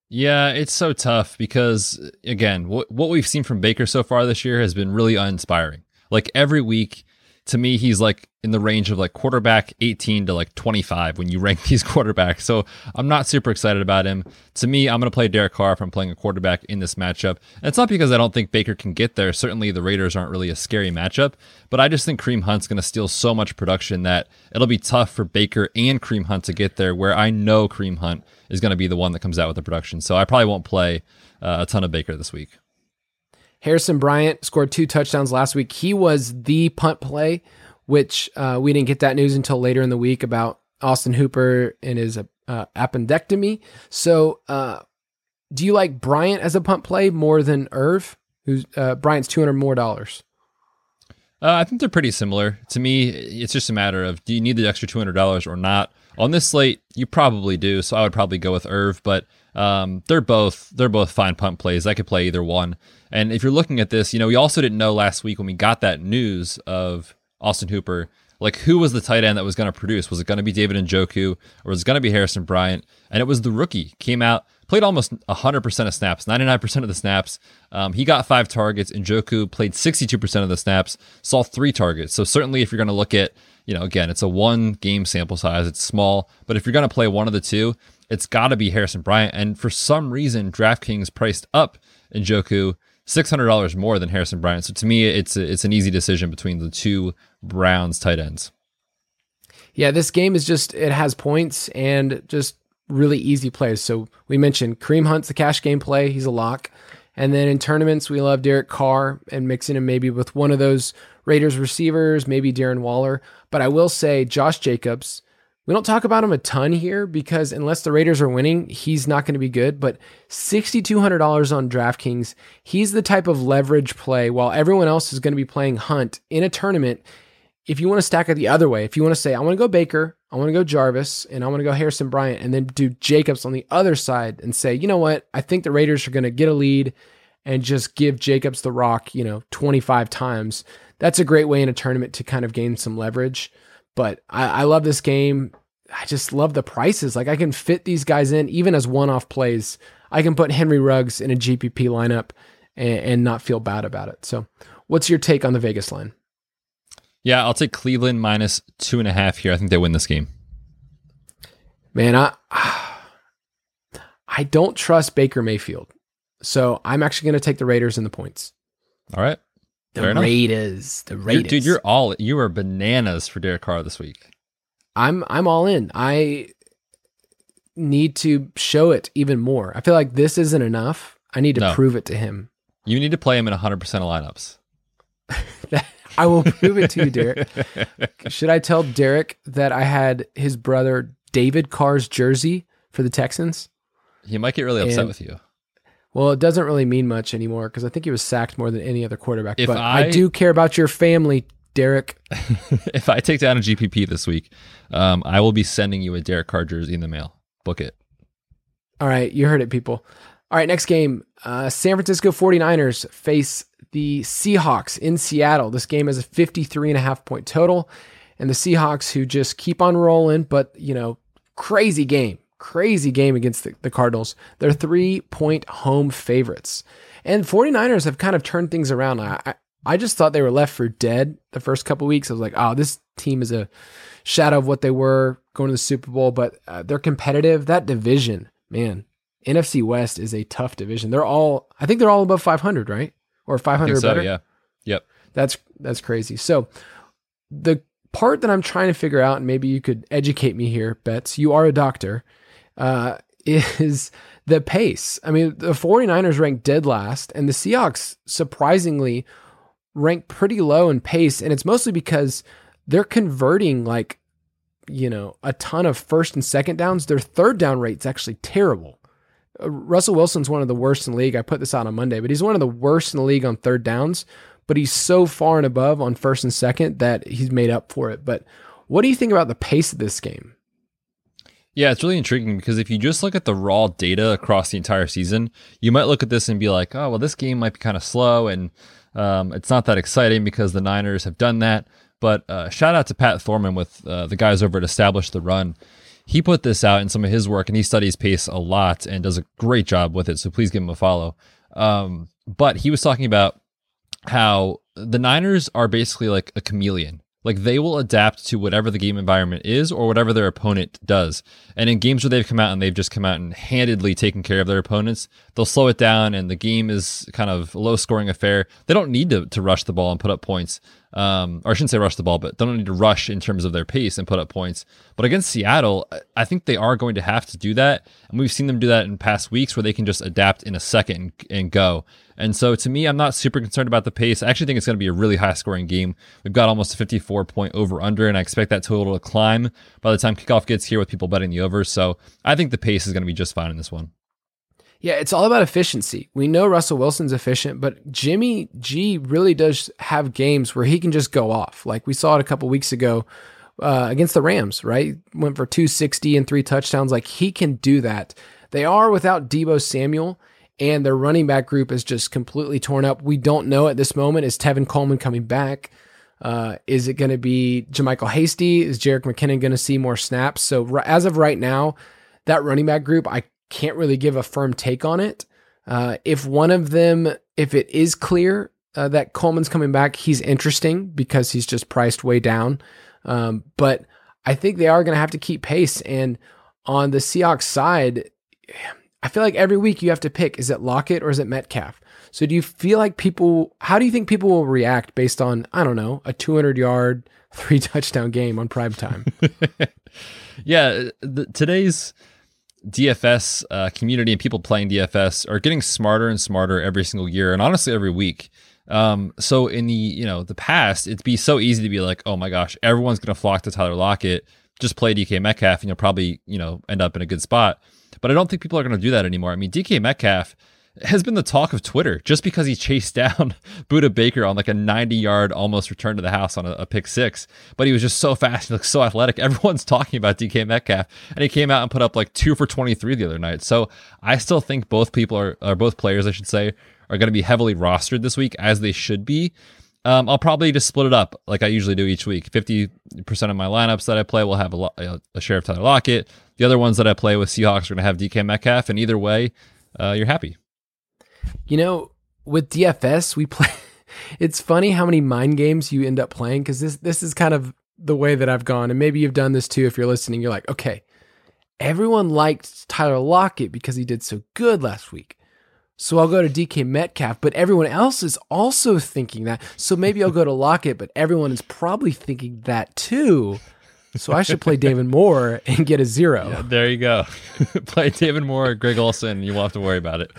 Speaker 3: Yeah, it's so tough because again, what what we've seen from Baker so far this year has been really uninspiring. Like every week, to me, he's like in the range of like quarterback 18 to like 25 when you rank these quarterbacks. So I'm not super excited about him. To me, I'm going to play Derek Carr if I'm playing a quarterback in this matchup. And it's not because I don't think Baker can get there. Certainly, the Raiders aren't really a scary matchup, but I just think Kareem Hunt's going to steal so much production that it'll be tough for Baker and Kareem Hunt to get there. Where I know Kareem Hunt is going to be the one that comes out with the production. So I probably won't play uh, a ton of Baker this week.
Speaker 2: Harrison Bryant scored two touchdowns last week. He was the punt play, which uh, we didn't get that news until later in the week about Austin Hooper and his uh, appendectomy. So, uh, do you like Bryant as a punt play more than Irv? Who's uh, Bryant's two hundred more dollars?
Speaker 3: Uh, I think they're pretty similar. To me, it's just a matter of do you need the extra two hundred dollars or not. On this slate, you probably do, so I would probably go with Irv. But um, they're both they're both fine punt plays. I could play either one. And if you're looking at this, you know, we also didn't know last week when we got that news of Austin Hooper, like who was the tight end that was going to produce? Was it going to be David Njoku or was it going to be Harrison Bryant? And it was the rookie. Came out, played almost 100% of snaps, 99% of the snaps. Um, he got five targets. Njoku played 62% of the snaps, saw three targets. So certainly if you're going to look at, you know, again, it's a one game sample size, it's small, but if you're going to play one of the two, it's got to be Harrison Bryant. And for some reason, DraftKings priced up Njoku six hundred dollars more than Harrison Bryant. So to me, it's a, it's an easy decision between the two Browns tight ends.
Speaker 2: Yeah, this game is just it has points and just really easy plays. So we mentioned Kareem Hunt's the cash game play; he's a lock. And then in tournaments, we love Derek Carr and mixing him maybe with one of those Raiders receivers, maybe Darren Waller. But I will say Josh Jacobs. We don't talk about him a ton here because unless the Raiders are winning, he's not going to be good. But $6,200 on DraftKings, he's the type of leverage play while everyone else is going to be playing Hunt in a tournament if you want to stack it the other way, if you want to say, I want to go Baker, I want to go Jarvis, and I want to go Harrison Bryant, and then do Jacobs on the other side and say, you know what? I think the Raiders are going to get a lead and just give Jacobs the rock, you know, 25 times. That's a great way in a tournament to kind of gain some leverage. But I, I love this game. I just love the prices. Like I can fit these guys in even as one off plays. I can put Henry Ruggs in a GPP lineup and, and not feel bad about it. So, what's your take on the Vegas line?
Speaker 3: Yeah, I'll take Cleveland minus two and a half here. I think they win this game.
Speaker 2: Man, I I don't trust Baker Mayfield. So I'm actually going to take the Raiders in the points.
Speaker 3: All right.
Speaker 2: The
Speaker 3: Fair enough.
Speaker 2: Raiders. The
Speaker 3: You're-
Speaker 2: Raiders.
Speaker 3: dude, you're all you are bananas for Derek Carr this week.
Speaker 2: I'm I'm all in. I need to show it even more. I feel like this isn't enough. I need to
Speaker 3: No.
Speaker 2: prove it to him.
Speaker 3: You need to play him in 100% of lineups.
Speaker 2: I will prove it to you, Derek. Should I tell Derek that I had his brother David Carr's jersey for the Texans?
Speaker 3: He might get really upset
Speaker 2: And-
Speaker 3: with you.
Speaker 2: Well, it doesn't really mean much anymore because I think he was sacked more than any other quarterback.
Speaker 3: If
Speaker 2: but I,
Speaker 3: I-
Speaker 2: do care about your family, Derek.
Speaker 3: if I take down a GPP this week, um, I will be sending you a Derek Carr jersey in the mail. Book it.
Speaker 2: All right, you heard it, people. All right, next game. Uh, San Francisco 49ers face the Seahawks in Seattle. This game is a 53 and a half point total. And the Seahawks, who just keep on rolling, but, you know, crazy game, crazy game against the, the Cardinals. They're three point home favorites. And 49ers have kind of turned things around. I, I, I just thought they were left for dead the first couple weeks. I was like, oh, this team is a shadow of what they were going to the Super Bowl, but uh, they're competitive. That division, man, NFC West is a tough division. They're all, I think they're all above 500, right? Or
Speaker 3: I
Speaker 2: 500
Speaker 3: think
Speaker 2: or
Speaker 3: so.
Speaker 2: better.
Speaker 3: Yeah. Yep.
Speaker 2: That's that's crazy. So the part that I'm trying to figure out, and maybe you could educate me here, Betz, you are a doctor, uh, is the pace. I mean, the 49ers ranked dead last, and the Seahawks surprisingly ranked pretty low in pace. And it's mostly because they're converting like, you know, a ton of first and second downs. Their third down rate's actually terrible. Uh, Russell Wilson's one of the worst in the league. I put this out on Monday, but he's one of the worst in the league on third downs. But he's so far and above on first and second that he's made up for it. But what do you think about the pace of this game?
Speaker 3: Yeah, it's really intriguing because if you just look at the raw data across the entire season, you might look at this and be like, oh, well, this game might be kind of slow and um, it's not that exciting because the Niners have done that. But uh, shout out to Pat Thorman with uh, the guys over at Establish the Run. He put this out in some of his work and he studies pace a lot and does a great job with it. So please give him a follow. Um, but he was talking about how the Niners are basically like a chameleon. Like they will adapt to whatever the game environment is or whatever their opponent does. And in games where they've come out and they've just come out and handedly taken care of their opponents, they'll slow it down and the game is kind of a low scoring affair. They don't need to, to rush the ball and put up points. Um, or I shouldn't say rush the ball, but they don't need to rush in terms of their pace and put up points. But against Seattle, I- think they are going to have to do that. And we've seen them do that in past weeks where they can just adapt in a second and, and go. And so to me, I'm not super concerned about the pace. I actually think it's going to be a really high scoring game. We've got almost a 54 point over under, and I expect that total to climb by the time kickoff gets here with people betting the over. So I think the pace is going to be just fine in this one.
Speaker 2: Yeah, it's all about efficiency. We know Russell Wilson's efficient, but Jimmy G really does have games where he can just go off. Like we saw it a couple weeks ago uh, against the Rams, right? Went for 260 and three touchdowns. Like he can do that. They are without Deebo Samuel, and their running back group is just completely torn up. We don't know at this moment is Tevin Coleman coming back. Uh, is it going to be JaMycal Hasty? Is Jerick McKinnon going to see more snaps? So as of right now, that running back group, I can't really give a firm take on it. Uh, if one of them, if it is clear uh, that Coleman's coming back, he's interesting because he's just priced way down. Um, but I think they are going to have to keep pace. And on the Seahawks side, I feel like every week you have to pick is it Lockett or is it Metcalf? So do you feel like people, how do you think people will react based on, I don't know, a 200 yard, three touchdown game on prime time?
Speaker 3: Yeah, the, today's DFS uh, community and people playing DFS are getting smarter and smarter every single year, and honestly every week. Um, so in the you know the past, it'd be so easy to be like, oh my gosh, everyone's gonna flock to Tyler Lockett. Just play DK Metcalf, and you'll probably you know end up in a good spot. But I don't think people are gonna do that anymore. I mean, DK Metcalf has been the talk of Twitter just because he chased down Budda Baker on like a 90 yard almost return to the house on a, a pick six. But he was just so fast, he looked so athletic. Everyone's talking about DK Metcalf, and he came out and put up like two for 23 the other night. So I still think both people are, or both players, I should say, are going to be heavily rostered this week as they should be. Um, I'll probably just split it up like I usually do each week. 50% of my lineups that I play will have a, lo- a, a share of Tyler Lockett. The other ones that I play with Seahawks are going to have DK Metcalf, and either way, uh, you're happy.
Speaker 2: You know, with DFS, we play. It's funny how many mind games you end up playing because this this is kind of the way that I've gone, and maybe you've done this too. If you're listening, you're like, okay, everyone liked Tyler Lockett because he did so good last week. So I'll go to DK Metcalf, but everyone else is also thinking that. So maybe I'll go to Lockett, but everyone is probably thinking that too. So I should play David Moore and get a zero.
Speaker 3: There you go. play David Moore, Greg Olsen. You won't have to worry about it.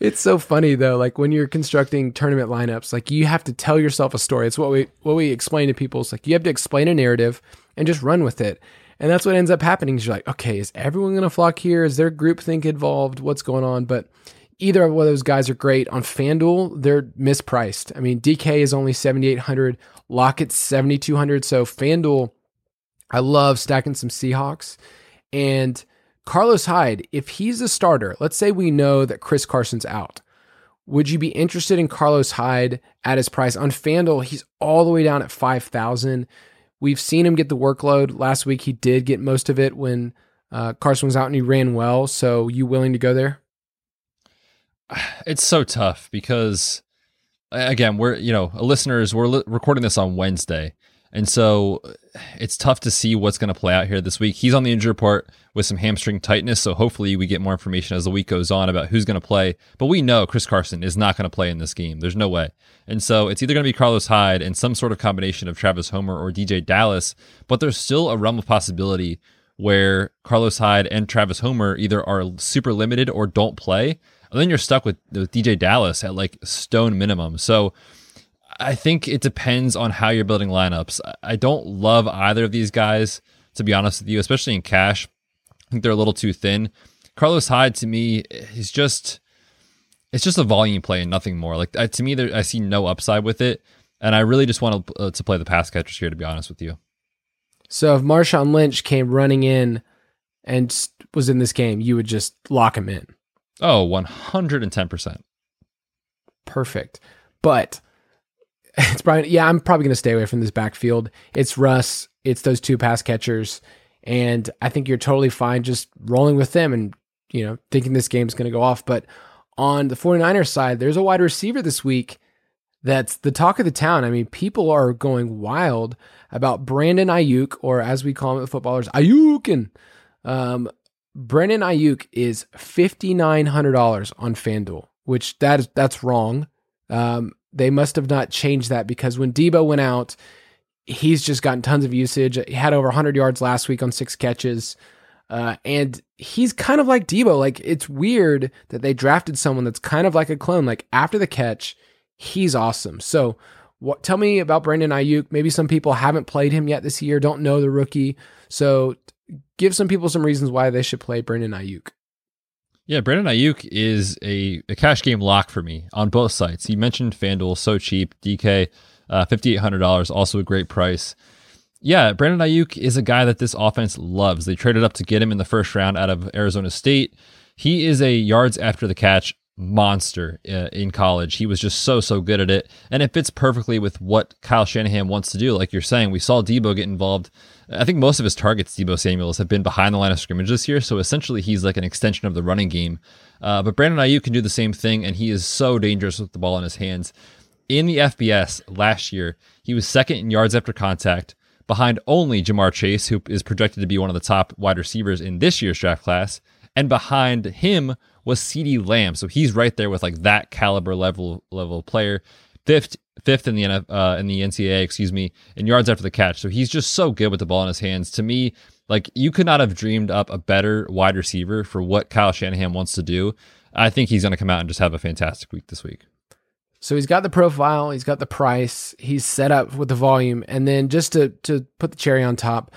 Speaker 2: It's so funny though, like when you're constructing tournament lineups, like you have to tell yourself a story. It's what we what we explain to people. It's like you have to explain a narrative and just run with it. And that's what ends up happening. Is you're like, okay, is everyone gonna flock here? Is there group think involved? What's going on? But either of those guys are great. On FanDuel, they're mispriced. I mean, DK is only 7,800, Lockett's 7,200. So FanDuel, I love stacking some Seahawks. And Carlos Hyde, if he's a starter, let's say we know that Chris Carson's out. Would you be interested in Carlos Hyde at his price? On FanDuel, he's all the way down at 5,000. We've seen him get the workload. Last week, he did get most of it when uh, Carson was out and he ran well. So, you willing to go there?
Speaker 3: It's so tough because, again, we're, you know, listeners, we're recording this on Wednesday. And so it's tough to see what's going to play out here this week. He's on the injury report with some hamstring tightness. So hopefully we get more information as the week goes on about who's going to play. But we know Chris Carson is not going to play in this game. There's no way. And so it's either going to be Carlos Hyde and some sort of combination of Travis Homer or DJ Dallas. But there's still a realm of possibility where Carlos Hyde and Travis Homer either are super limited or don't play. And then you're stuck with, with DeeJay Dallas at like stone minimum. So I think it depends on how you're building lineups. I don't love either of these guys, to be honest with you, especially in cash. I think they're a little too thin. Carlos Hyde to me is just it's just a volume play and nothing more. Like to me, there, I see no upside with it, and I really just want to uh, to play the pass catchers here. To be honest with you.
Speaker 2: So if Marshawn Lynch came running in and was in this game, you would just lock him in.
Speaker 3: Oh, one hundred and ten percent.
Speaker 2: Perfect, but it's Brian. Yeah, I'm probably going to stay away from this backfield. It's Russ. It's those two pass catchers, and I think you're totally fine just rolling with them and you know thinking this game's going to go off. But on the 49ers side, there's a wide receiver this week that's the talk of the town. I mean, people are going wild about Brandon Aiyuk, or as we call him at footballers, Aiyuk. And um, Brandon Aiyuk is fifty nine hundred dollars on FanDuel, which that is that's wrong. Um, they must have not changed that because when Deebo went out, he's just gotten tons of usage. He had over 100 yards last week on six catches. Uh, and he's kind of like Deebo. Like, it's weird that they drafted someone that's kind of like a clone. Like, after the catch, he's awesome. So, what, tell me about Brandon Aiyuk. Maybe some people haven't played him yet this year, don't know the rookie. So, give some people some reasons why they should play Brandon Aiyuk.
Speaker 3: Yeah, Brandon Aiyuk is a, a cash game lock for me on both sites. You mentioned FanDuel, so cheap. DK, uh, $5,800, also a great price. Yeah, Brandon Aiyuk is a guy that this offense loves. They traded up to get him in the first round out of Arizona State. He is a yards after the catch monster uh, in college. He was just so, so good at it. And it fits perfectly with what Kyle Shanahan wants to do. Like you're saying, we saw Deebo get involved. I think most of his targets, Deebo Samuels, have been behind the line of scrimmage this year. So essentially, he's like an extension of the running game. Uh, but Brandon Aiyuk can do the same thing, and he is so dangerous with the ball in his hands. In the FBS last year, he was second in yards after contact, behind only Ja'Marr Chase, who is projected to be one of the top wide receivers in this year's draft class. And behind him was CeeDee Lamb. So he's right there with like that caliber level level player. Fifth fifth in the uh, in the NCAA, excuse me, in yards after the catch. So he's just so good with the ball in his hands. To me, like you could not have dreamed up a better wide receiver for what Kyle Shanahan wants to do. I think he's going to come out and just have a fantastic week this week.
Speaker 2: So he's got the profile, he's got the price, he's set up with the volume, and then just to to put the cherry on top,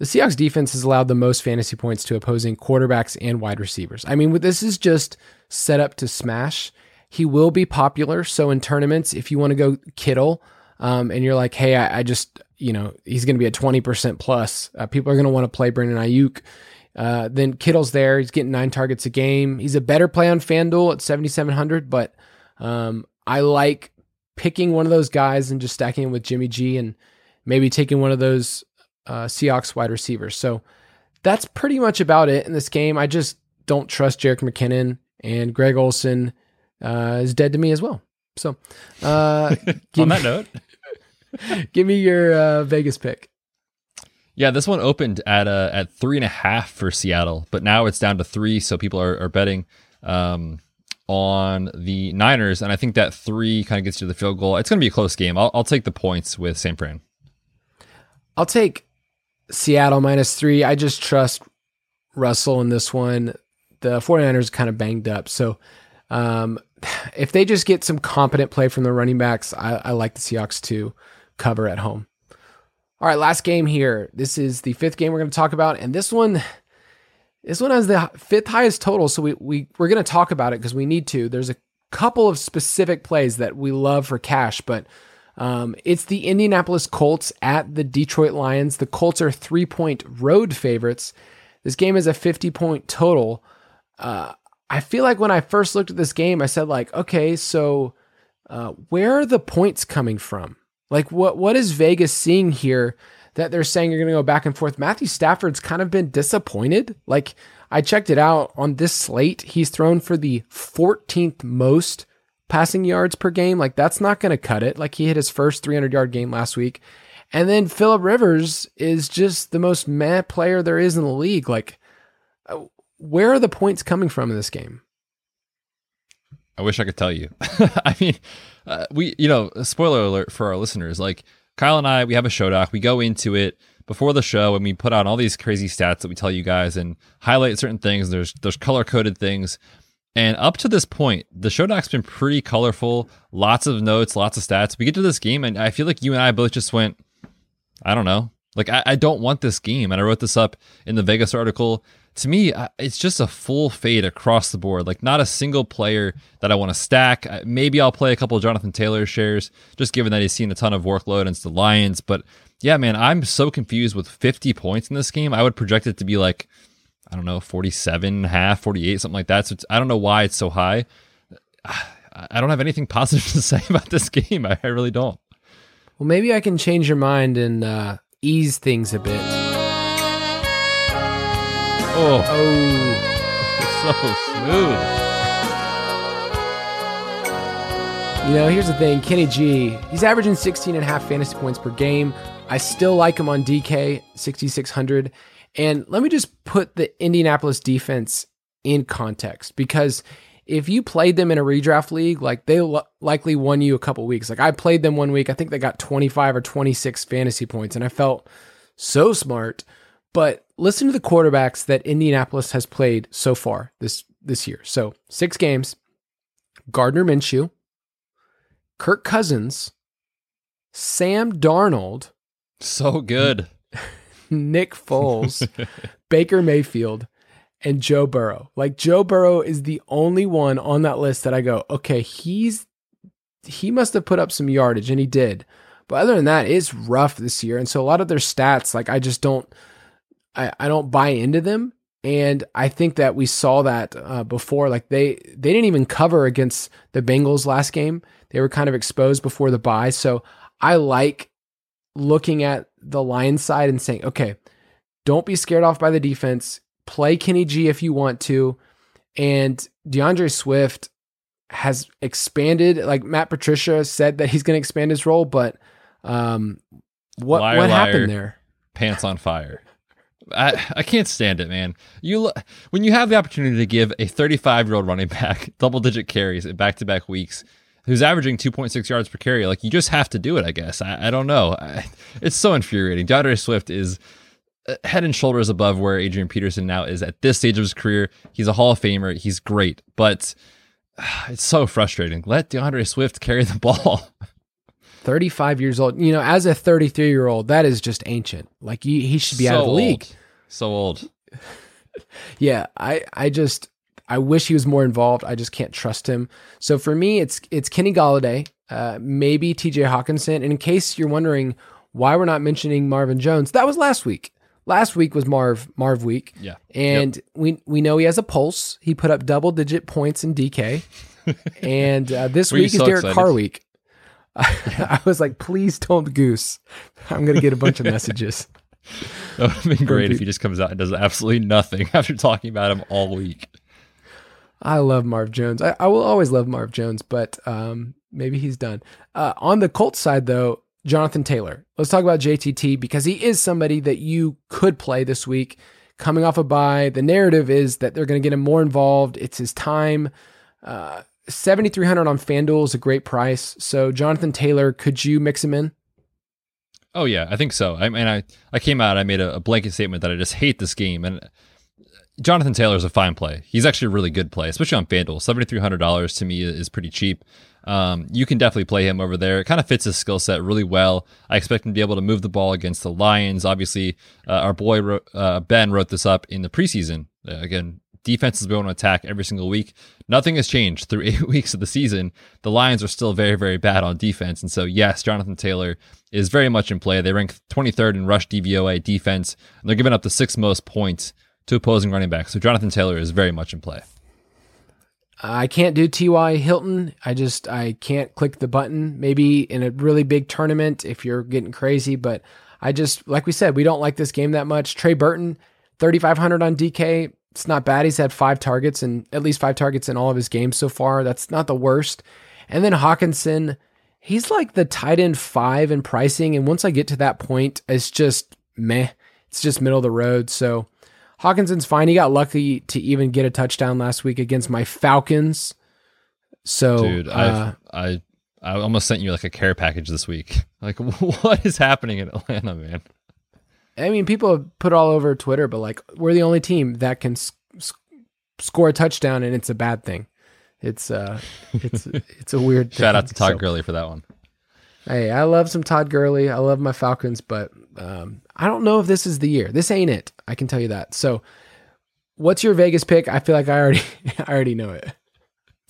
Speaker 2: the Seahawks defense has allowed the most fantasy points to opposing quarterbacks and wide receivers. I mean, this is just set up to smash. He will be popular. So in tournaments, if you want to go Kittle, um, and you're like, hey, I, I just, you know, he's going to be at 20% plus. Uh, people are going to want to play Brandon Aiyuk. Uh, then Kittle's there. He's getting nine targets a game. He's a better play on FanDuel at 7,700, but um, I like picking one of those guys and just stacking him with Jimmy G and maybe taking one of those uh, Seahawks wide receivers. So that's pretty much about it in this game. I just don't trust Jerick McKinnon and Greg Olsen uh, is dead to me as well. So uh,
Speaker 3: on that note,
Speaker 2: give me your uh, Vegas pick.
Speaker 3: Yeah, this one opened at uh, at three and a half for Seattle, but now it's down to three. So people are, are betting um, on the Niners, and I think that three kind of gets you to the field goal. It's going to be a close game. I'll, I'll take the points with San Fran.
Speaker 2: I'll take Seattle minus three. I just trust Russell in this one. The 49ers kind of banged up. So um, if they just get some competent play from the running backs, I, I like the Seahawks to cover at home. All right, last game here. This is the fifth game we're going to talk about. And this one, This one has the fifth highest total, so we, we we're going to talk about it because we need to. There's a couple of specific plays that we love for cash, but um, it's the Indianapolis Colts at the Detroit Lions. The Colts are three point road favorites. This game is a 50 point total. Uh, I feel like when I first looked at this game, I said like, okay, so uh, where are the points coming from? Like, what what is Vegas seeing here that they're saying you're going to go back and forth? Matthew Stafford's kind of been disappointed. Like, I checked it out on this slate. He's thrown for the 14th most passing yards per game. Like, that's not going to cut it. Like, he hit his first 300 yard game last week. And then Philip Rivers is just the most mad player there is in the league. Like, uh, where are the points coming from in this game?
Speaker 3: I wish I could tell you. I mean, uh, we, you know, spoiler alert for our listeners. Like Kyle and I, we have a show doc. We go into it before the show and we put out all these crazy stats that we tell you guys and highlight certain things. There's there's color coded things. And up to this point, the show doc's been pretty colorful. Lots of notes, lots of stats. We get to this game, and I feel like you and I both just went, I don't know. Like I, I don't want this game. And I wrote this up in the Vegas article to me, it's just a full fade across the board. Like not a single player that I want to stack. Maybe I'll play a couple of Jonathan Taylor shares, just given that he's seen a ton of workload against the Lions. But yeah, man, I'm so confused with 50 points in this game. I would project it to be like, I don't know, 47, and a half, 48, something like that. So I don't know why it's so high. I don't have anything positive to say about this game. I, I really don't.
Speaker 2: Well, maybe I can change your mind and uh, ease things a bit.
Speaker 3: Oh.
Speaker 2: Oh.
Speaker 3: so smooth.
Speaker 2: You know, here's the thing Kenny G, he's averaging 16 and a half fantasy points per game. I still like him on DK, 6,600. And let me just put the Indianapolis defense in context because if you played them in a redraft league, like they likely won you a couple weeks. Like I played them one week, I think they got 25 or 26 fantasy points, and I felt so smart. But listen to the quarterbacks that Indianapolis has played so far this this year. So six games: Gardner Minshew, Kirk Cousins, Sam Darnold,
Speaker 3: so good,
Speaker 2: Nick Foles, Baker Mayfield, and Joe Burrow. Like Joe Burrow is the only one on that list that I go, okay, he's he must have put up some yardage, and he did. But other than that, it's rough this year. And so a lot of their stats, like I just don't I, I don't buy into them. And I think that we saw that uh, before. Like they they didn't even cover against the Bengals last game. They were kind of exposed before the bye. So I like looking at the Lions side and saying, okay, don't be scared off by the defense. Play Kenny G if you want to. And D'Andre Swift has expanded. Like Matt Patricia said that he's going to expand his role, but um, what
Speaker 3: liar,
Speaker 2: what
Speaker 3: liar,
Speaker 2: happened there?
Speaker 3: Pants on fire. I, I can't stand it, man. You when you have the opportunity to give a 35 year old running back double digit carries in back to back weeks, who's averaging 2.6 yards per carry, like you just have to do it. I guess I, I don't know. I, it's so infuriating. D'Andre Swift is uh, head and shoulders above where Adrian Peterson now is at this stage of his career. He's a Hall of Famer. He's great, but it's so frustrating. Let D'Andre Swift carry the ball.
Speaker 2: 35 years old. You know, as a 33 year old, that is just ancient. Like he, he should be so out of the league.
Speaker 3: Old. So old.
Speaker 2: yeah, I I just I wish he was more involved. I just can't trust him. So for me, it's it's Kenny Golladay, uh, maybe T.J. Hockenson. And in case you're wondering why we're not mentioning Marvin Jones, that was last week. Last week was Marv Marv week.
Speaker 3: Yeah,
Speaker 2: and yep. we we know he has a pulse. He put up double digit points in DK. and uh, this week is Derek excited? Carr week. I was like, please don't goose. I'm gonna get a bunch of messages.
Speaker 3: That would have been great if he just comes out and does absolutely nothing after talking about him all week.
Speaker 2: I love Marv Jones. I, I will always love Marv Jones, but um, maybe he's done. Uh, on the Colts side, though, Jonathan Taylor. Let's talk about JTT because he is somebody that you could play this week. Coming off a bye, the narrative is that they're going to get him more involved. It's his time. Uh, 7300 on FanDuel is a great price. So, Jonathan Taylor, could you mix him in?
Speaker 3: Oh yeah, I think so. I mean, I I came out, I made a, a, blanket statement that I just hate this game, and Jonathan Taylor is a fine play. He's actually a really good play, especially on FanDuel. Seventy three hundred dollars to me is pretty cheap. Um, you can definitely play him over there. It kind of fits his skill set really well. I expect him to be able to move the ball against the Lions. Obviously, uh, our boy wrote, uh, Ben wrote this up in the preseason. Uh, again, we want to attack every single week. Nothing has changed through eight weeks of the season. The Lions are still very, very bad on defense. And so, yes, Jonathan Taylor is very much in play. They rank 23rd in rush DVOA defense, and they're giving up the sixth most points to opposing running backs. So, Jonathan Taylor is very much in play.
Speaker 2: I can't do T.Y. Hilton. I just I can't click the button. Maybe in a really big tournament if you're getting crazy, but I just like we said, we don't like this game that much. Trey Burton, 3500 on DK. It's not bad. He's had five targets and at least five targets in all of his games so far. That's not the worst. And then Hockenson, he's like the tight end five in pricing. And once I get to that point, it's just meh. It's just middle of the road. So Hockenson's fine. He got lucky to even get a touchdown last week against my Falcons. So,
Speaker 3: dude, uh, I I almost sent you like a care package this week. Like, what is happening in Atlanta, man?
Speaker 2: I mean, people have put all over Twitter, but like, we're the only team that can score a touchdown, and it's a bad thing. It's uh, it's it's a weird.
Speaker 3: Shout out to Todd
Speaker 2: So-
Speaker 3: Gurley for that one.
Speaker 2: Hey, I love some Todd Gurley. I love my Falcons, but um, I don't know if this is the year. This ain't it. I can tell you that. So, what's your Vegas pick? I feel like I already, I already know it.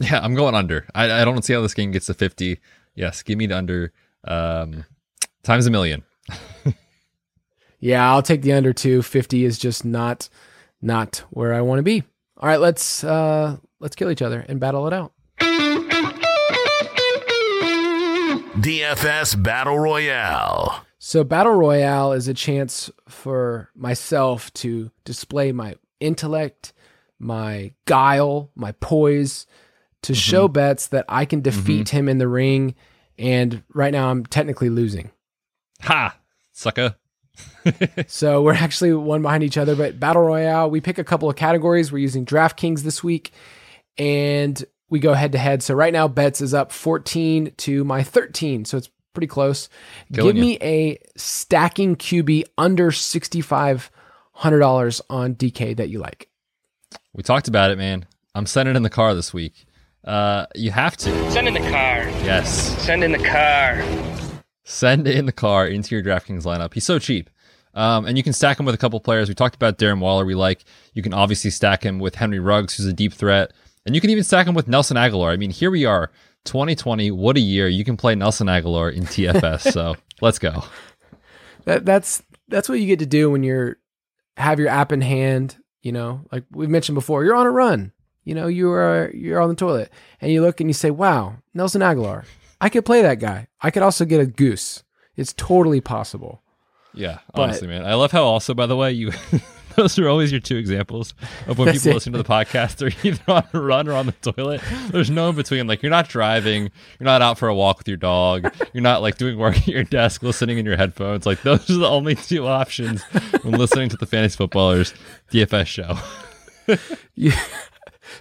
Speaker 3: Yeah, I'm going under. I, I don't see how this game gets to 50. Yes, give me the under um, times a million.
Speaker 2: Yeah, I'll take the under too. Fifty is just not, not where I want to be. All right, let's uh, let's kill each other and battle it out.
Speaker 1: DFS Battle Royale.
Speaker 2: So Battle Royale is a chance for myself to display my intellect, my guile, my poise, to mm-hmm. show Betz that I can mm-hmm. defeat him in the ring. And right now I'm technically losing.
Speaker 3: Ha! Sucker.
Speaker 2: So we're actually one behind each other, but Battle Royale, we pick a couple of categories. We're using DraftKings this week and we go head to head. So right now, Betz is up 14 to my 13. So it's pretty close.
Speaker 3: Killing
Speaker 2: Give me a stacking QB under $6,500 on DK that you like.
Speaker 3: We talked about it, man. I'm sending in the car this week. Uh, you have to.
Speaker 4: Send in the car.
Speaker 3: Yes.
Speaker 4: Send in the car.
Speaker 3: Send in the car into your DraftKings lineup. He's so cheap. Um, and you can stack him with a couple players. We talked about Darren Waller, we like. You can obviously stack him with Henry Ruggs, who's a deep threat. And you can even stack him with Nelson Agholor. I mean, here we are, 2020. What a year. You can play Nelson Agholor in DFS. so let's go.
Speaker 2: That that's that's what you get to do when you're have your app in hand, you know, like we've mentioned before, you're on a run. You know, you are you're on the toilet and you look and you say, "Wow, Nelson Agholor. I could play that guy. I could also get a goose. It's totally possible."
Speaker 3: Yeah,
Speaker 2: But-
Speaker 3: honestly, man. I love how also, by the way, you those are always your two examples of when people
Speaker 2: it.
Speaker 3: listen to the podcast. They're either on a run or on the toilet. There's no in between. Like you're not driving, you're not out for a walk with your dog, you're not like doing work at your desk, listening in your headphones. Like those are the only two options when listening to the Fantasy Footballers DFS show.
Speaker 2: you,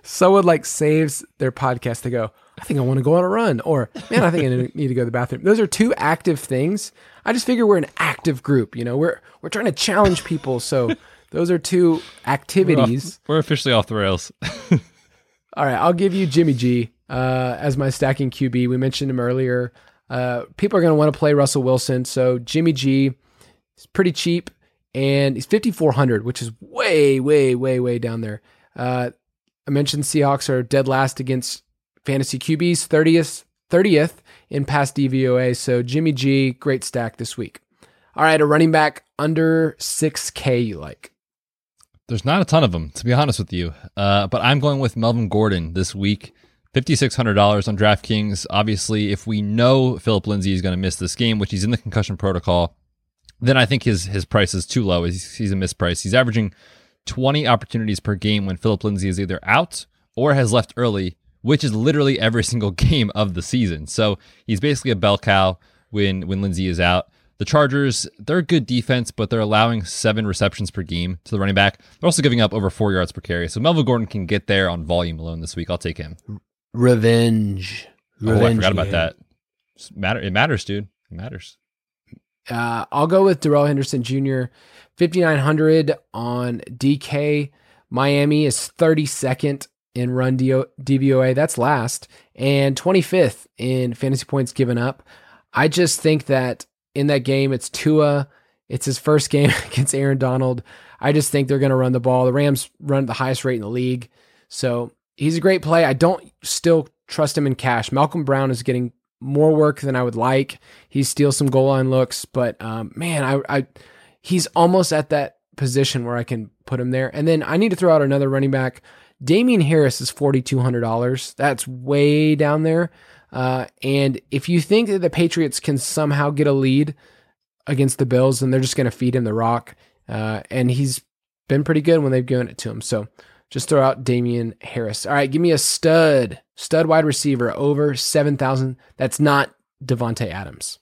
Speaker 2: someone like saves their podcast to go i think i want to go on a run or man i think i need to go to the bathroom those are two active things i just figure we're an active group you know we're we're trying to challenge people so those are two
Speaker 3: We're, off-
Speaker 2: activities
Speaker 3: we're officially off the rails.
Speaker 2: all right i'll give you jimmy g uh, as my stacking qb we mentioned him earlier uh, people are going to want to play russell wilson so jimmy g is pretty cheap and he's 5400 which is way way way way down there uh, I mentioned Seahawks are dead last against fantasy QBs, 30th, 30th in pass DVOA. So Jimmy G, great stack this week. All right, a running back under 6K you like.
Speaker 3: There's not a ton of them, to be honest with you. Uh, but I'm going with Melvin Gordon this week. $5,600 on DraftKings. Obviously, if we know Philip Lindsay is going to miss this game, which he's in the concussion protocol, then I think his his price is too low. He's, he's a misprice. He's averaging 20 opportunities per game when Philip Lindsay is either out or has left early, which is literally every single game of the season. So he's basically a bell cow when when Lindsay is out. The Chargers, they're a good defense, but they're allowing seven receptions per game to the running back. They're also giving up over four yards per carry. So Melvin Gordon can get there on volume alone this week. I'll take him.
Speaker 2: Revenge.
Speaker 3: oh, I forgot about
Speaker 2: game.
Speaker 3: that. It's Matter, it matters, dude. It matters.
Speaker 2: Uh, I'll go with Darrell Henderson Jr. 5,900 on DK. Miami is 32nd in run DVOA. That's last. And 25th in fantasy points given up. I just think that in that game, it's Tua. It's his first game against Aaron Donald. I just think they're going to run the ball. The Rams run the highest rate in the league. So he's a great play. I don't still trust him in cash. Malcolm Brown is getting more work than I would like. He steals some goal line looks, but um, man, I, I he's almost at that position where I can put him there. And then I need to throw out another running back. Damian Harris is forty two hundred dollars. That's way down there. Uh, and if you think that the Patriots can somehow get a lead against the Bills, then they're just going to feed him the rock. Uh, and he's been pretty good when they've given it to him. So just throw out Damian Harris. All right, give me a stud, stud wide receiver over 7,000. That's not Davante Adams.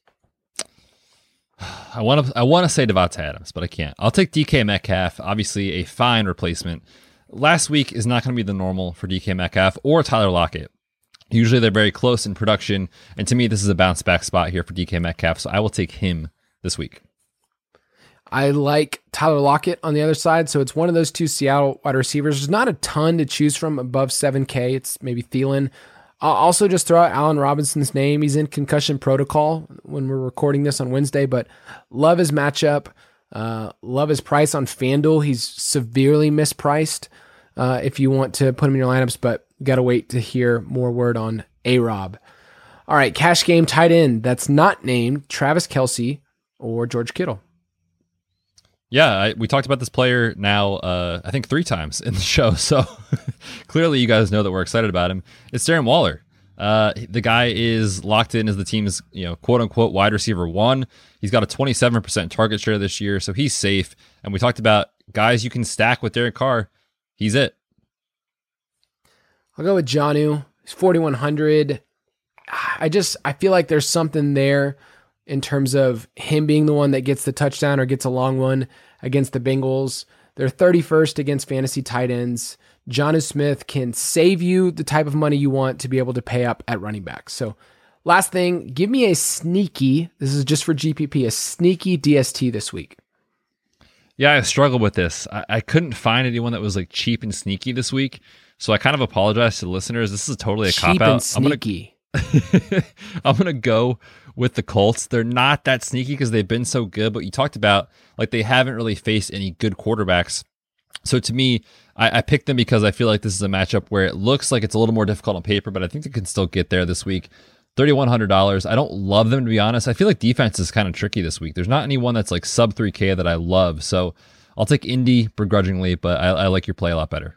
Speaker 3: I want to I want to say Davante Adams, but I can't. I'll take DK Metcalf, obviously a fine replacement. Last week is not going to be the normal for DK Metcalf or Tyler Lockett. Usually they're very close in production, and to me this is a bounce back spot here for DK Metcalf, so I will take him this week.
Speaker 2: I like Tyler Lockett on the other side. So it's one of those two Seattle wide receivers. There's not a ton to choose from above 7K. It's maybe Thielen. I'll also just throw out Allen Robinson's name. He's in concussion protocol when we're recording this on Wednesday, but love his matchup. Uh, love his price on FanDuel. He's severely mispriced uh, if you want to put him in your lineups, but got to wait to hear more word on A Rob. All right, cash game tight end that's not named Travis Kelce or George Kittle.
Speaker 3: Yeah, I, we talked about this player now, uh, I think three times in the show. So clearly, you guys know that we're excited about him. It's Darren Waller. Uh, the guy is locked in as the team's, you know, quote unquote wide receiver one. He's got a 27% target share this year, so he's safe. And we talked about guys you can stack with Derek Carr. He's it.
Speaker 2: I'll go with Jonnu. He's 4,100. I just, I feel like there's something there in terms of him being the one that gets the touchdown or gets a long one against the Bengals. They're 31st against fantasy tight ends. Jonnu Smith can save you the type of money you want to be able to pay up at running back. So, last thing, give me a sneaky, this is just for GPP, a sneaky DST this week.
Speaker 3: Yeah, I struggled with this. I, I couldn't find anyone that was like cheap and sneaky this week. So I kind of apologize to the listeners. This is totally a cop out.
Speaker 2: I'm gonna
Speaker 3: I'm gonna go with the Colts. They're not that sneaky because they've been so good, but you talked about like they haven't really faced any good quarterbacks. So to me, I, I picked them because I feel like this is a matchup where it looks like it's a little more difficult on paper, but I think they can still get there this week. $3,100. I don't love them to be honest. I feel like defense is kind of tricky this week. There's not anyone that's like sub 3K that I love. So I'll take Indy begrudgingly, but I, I like your play a lot better.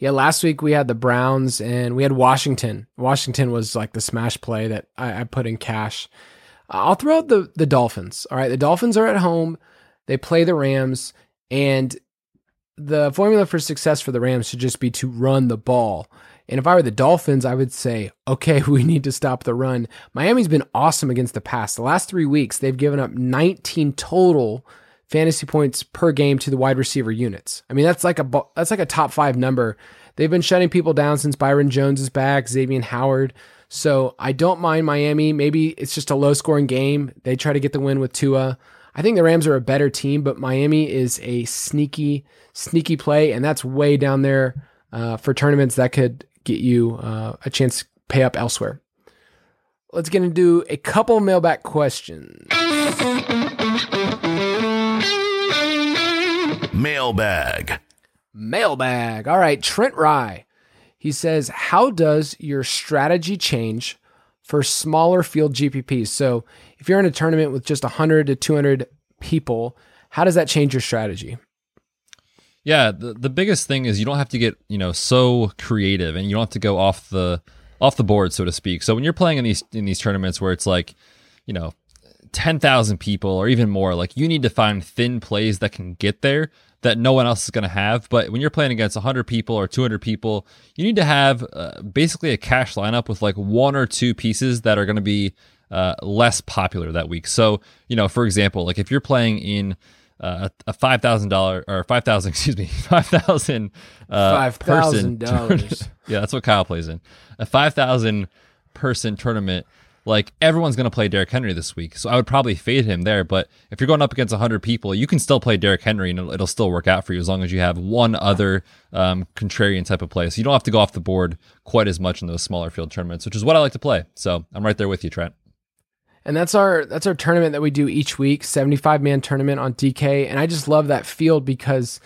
Speaker 2: Yeah, last week we had the Browns and we had Washington. Washington was like the smash play that I, I put in cash. I'll throw out the the Dolphins. All right, the Dolphins are at home. They play the Rams, and the formula for success for the Rams should just be to run the ball. And if I were the Dolphins, I would say, okay, we need to stop the run. Miami's been awesome against the pass. The last three weeks, they've given up 19 total fantasy points per game to the wide receiver units. I mean, that's like a that's like a top five number. They've been shutting people down since Byron Jones is back, Xavier Howard. So I don't mind Miami. Maybe it's just a low scoring game. They try to get the win with Tua. I think the Rams are a better team, but Miami is a sneaky, sneaky play, and that's way down there uh, for tournaments that could get you uh, a chance to pay up elsewhere. Let's get into a couple mailback questions.
Speaker 1: Mailbag.
Speaker 2: Mailbag. All right, Trent Rye. He says, How does your strategy change for smaller field GPPs? So if you're in a tournament with just 100 to 200 people, how does that change your strategy?
Speaker 3: Yeah, the, the biggest thing is you don't have to get, you know, so creative and you don't have to go off the off the board, so to speak. So when you're playing in these in these tournaments where it's like, you know, 10,000 people or even more, like you need to find thin plays that can get there that no one else is going to have. But when you're playing against 100 people or 200 people, you need to have uh, basically a cash lineup with like one or two pieces that are going to be uh, less popular that week. So, you know, for example, like if you're playing in uh, a five thousand dollar or five thousand, excuse me, five thousand uh,
Speaker 2: five thousand dollars.
Speaker 3: yeah, that's what Kyle plays in a five thousand person tournament like everyone's going to play Derrick Henry this week. So I would probably fade him there. But if you're going up against 100 people, you can still play Derrick Henry and it'll, it'll still work out for you as long as you have one other um, contrarian type of play. So you don't have to go off the board quite as much in those smaller field tournaments, which is what I like to play. So I'm right there with you, Trent.
Speaker 2: And that's our that's our tournament that we do each week, 75 man tournament on DK. And I just love that field because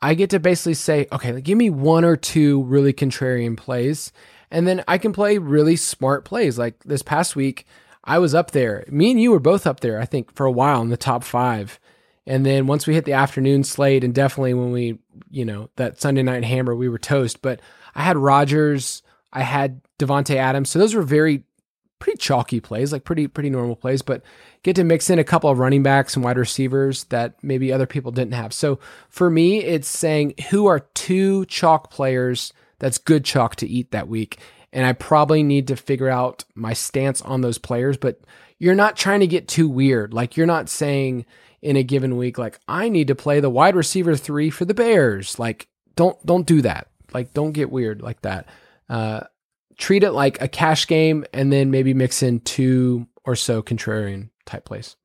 Speaker 2: I get to basically say, okay, give me one or two really contrarian plays and then I can play really smart plays. Like this past week, I was up there. Me and you were both up there, I think, for a while in the top five. And then once we hit the afternoon slate, and definitely when we, you know, that Sunday night hammer, we were toast. But I had Rodgers, I had Davante Adams. So those were very pretty chalky plays, like pretty pretty normal plays, but get to mix in a couple of running backs and wide receivers that maybe other people didn't have. So for me, it's saying who are two chalk players that's good chalk to eat that week. And I probably need to figure out my stance on those players, but you're not trying to get too weird. Like you're not saying in a given week, like, I need to play the wide receiver three for the Bears. Like, don't don't do that. Like, don't get weird like that. Uh, treat it like a cash game and then maybe mix in two or so contrarian type plays.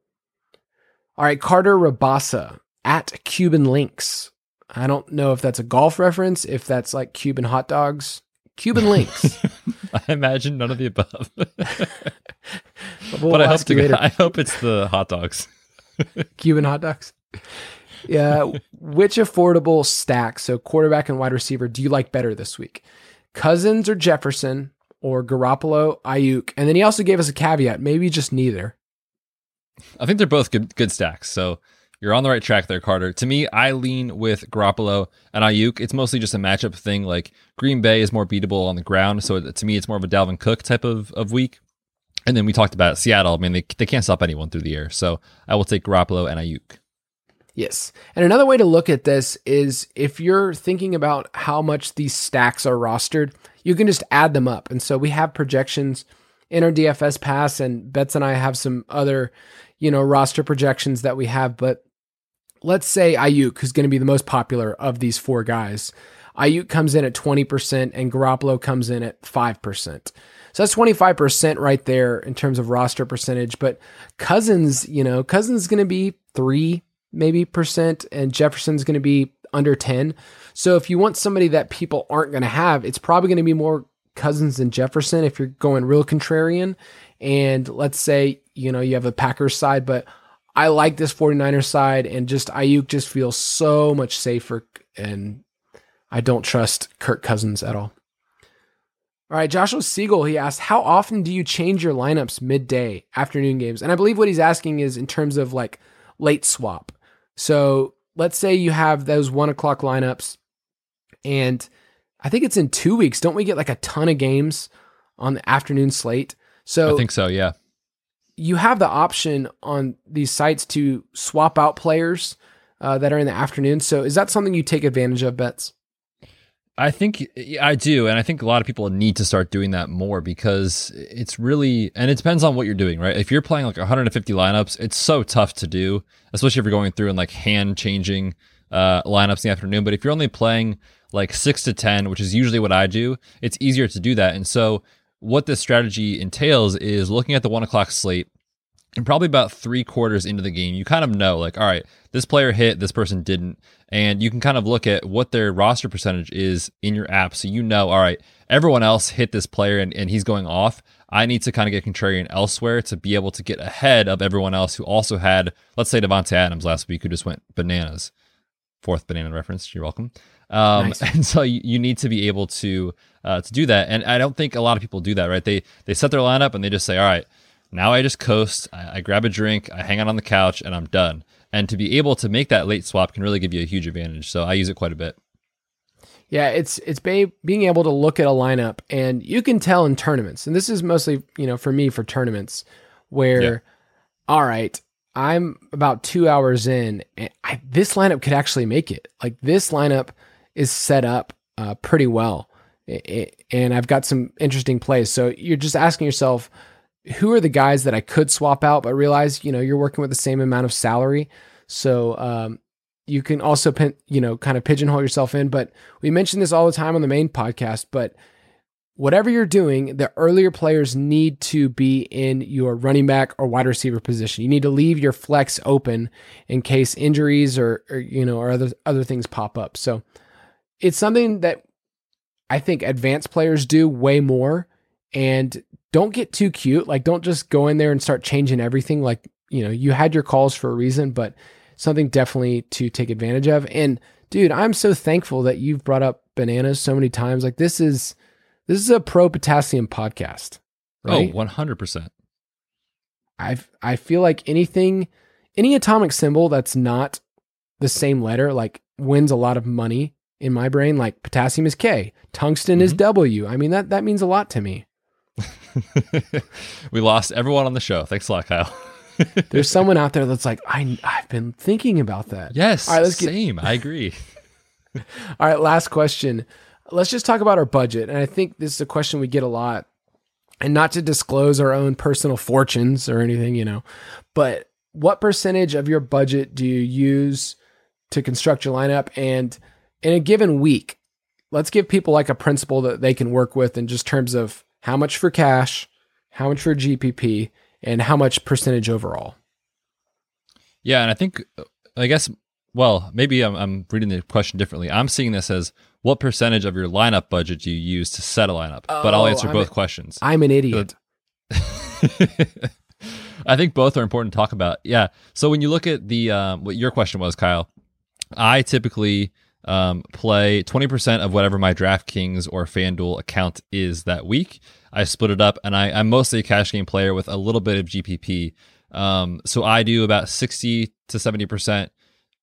Speaker 2: All right, Carter Rabasa at Cuban Links I don't know if that's a golf reference, if that's like Cuban hot dogs, Cuban links.
Speaker 3: I imagine none of the above. we'll but I hope, to, I hope it's the hot dogs.
Speaker 2: Cuban hot dogs. Yeah. Which affordable stack, so quarterback and wide receiver, do you like better this week? Cousins or Jefferson or Garoppolo, Aiyuk? And then he also gave us a caveat, maybe just neither.
Speaker 3: I think they're both good good stacks. So you're on the right track there, Carter. To me, I lean with Garoppolo and Aiyuk. It's mostly just a matchup thing. Like Green Bay is more beatable on the ground, so to me, it's more of a Dalvin Cook type of, of week. And then we talked about Seattle. I mean, they, they can't stop anyone through the air. So I will take Garoppolo and Aiyuk.
Speaker 2: Yes. And another way to look at this is if you're thinking about how much these stacks are rostered, you can just add them up. And so we have projections in our DFS pass, and Betz and I have some other, you know, roster projections that we have. But let's say Aiyuk, who's going to be the most popular of these four guys, Aiyuk comes in at 20% and Garoppolo comes in at 5%. So that's 25% right there in terms of roster percentage. But Cousins, you know, Cousins is going to be three, maybe percent, and Jefferson's going to be under 10. So if you want somebody that people aren't going to have, it's probably going to be more Cousins than Jefferson if you're going real contrarian. And let's say, you know, you have a Packers side, but I like this 49er side and just Aiyuk just feels so much safer and I don't trust Kirk Cousins at all. All right, Joshua Siegel, he asked, How often do you change your lineups midday afternoon games? And I believe what he's asking is in terms of like late swap. So let's say you have those one o'clock lineups, and I think it's in two weeks. Don't we get like a ton of games on the afternoon slate? So
Speaker 3: I think so, yeah
Speaker 2: you have the option on these sites to swap out players uh, that are in the afternoon. So is that something you take advantage of, Betz?
Speaker 3: I think I do. And I think a lot of people need to start doing that more because it's really, and it depends on what you're doing, right? If you're playing like 150 lineups, it's so tough to do, especially if you're going through and like hand changing uh, lineups in the afternoon. But if you're only playing like six to 10, which is usually what I do, it's easier to do that. And so what this strategy entails is looking at the one o'clock slate and probably about three quarters into the game, you kind of know, like, all right, this player hit, this person didn't. And you can kind of look at what their roster percentage is in your app. So you know, all right, everyone else hit this player and, and he's going off. I need to kind of get contrarian elsewhere to be able to get ahead of everyone else who also had, let's say, Davante Adams last week, who just went bananas. Fourth banana reference. You're welcome. Um, nice. And so you, you, need to be able to uh, to do that. And I don't think a lot of people do that, right? They they set their lineup and they just say, all right, now I just coast, I, I grab a drink, I hang out on the couch, and I'm done. And to be able to make that late swap can really give you a huge advantage. So I use it quite a bit.
Speaker 2: Yeah, it's it's ba- being able to look at a lineup and you can tell in tournaments. And this is mostly, you know, for me for tournaments where yeah. all right, I'm about 2 hours in and I, this lineup could actually make it. Like this lineup is set up uh, pretty well. and I've got some interesting plays. So you're just asking yourself, who are the guys that I could swap out, but realize, you know, you're working with the same amount of salary. So, um, you can also, pin, you know, kind of pigeonhole yourself in. But we mention this all the time on the main podcast. But whatever you're doing, the earlier players need to be in your running back or wide receiver position. You need to leave your flex open in case injuries or, or you know or other other things pop up. So it's something that I think advanced players do way more. And don't get too cute. Like don't just go in there and start changing everything. Like you know you had your calls for a reason, but something definitely to take advantage of. And dude, I'm so thankful that you've brought up bananas so many times. Like this is this is a pro potassium podcast. Right?
Speaker 3: Oh, 100%.
Speaker 2: I I feel like anything any atomic symbol that's not the same letter like wins a lot of money in my brain like potassium is K, tungsten mm-hmm. is W. I mean that that means a lot to me.
Speaker 3: we lost everyone on the show. Thanks a lot, Kyle.
Speaker 2: There's someone out there that's like, I I've been thinking about that.
Speaker 3: Yes. All right, let's same. Get... I agree.
Speaker 2: All right, last question let's just talk about our budget. And I think this is a question we get a lot. And not to disclose our own personal fortunes or anything, you know, but what percentage of your budget do you use to construct your lineup? And in a given week, let's give people like a principle that they can work with in just terms of how much for cash, how much for GPP, and how much percentage overall.
Speaker 3: Yeah, and I think I guess well, maybe I'm, I'm reading the question differently. I'm seeing this as what percentage of your lineup budget do you use to set a lineup? Oh, but I'll oh, answer
Speaker 2: I'm
Speaker 3: both
Speaker 2: a,
Speaker 3: questions.
Speaker 2: I'm an idiot.
Speaker 3: I think both are important to talk about. Yeah. So when you look at the um, what your question was, Kyle, I typically um, play 20% of whatever my DraftKings or FanDuel account is that week. I split it up, and I, am mostly a cash game player with a little bit of GPP. Um, so I do about 60 to 70%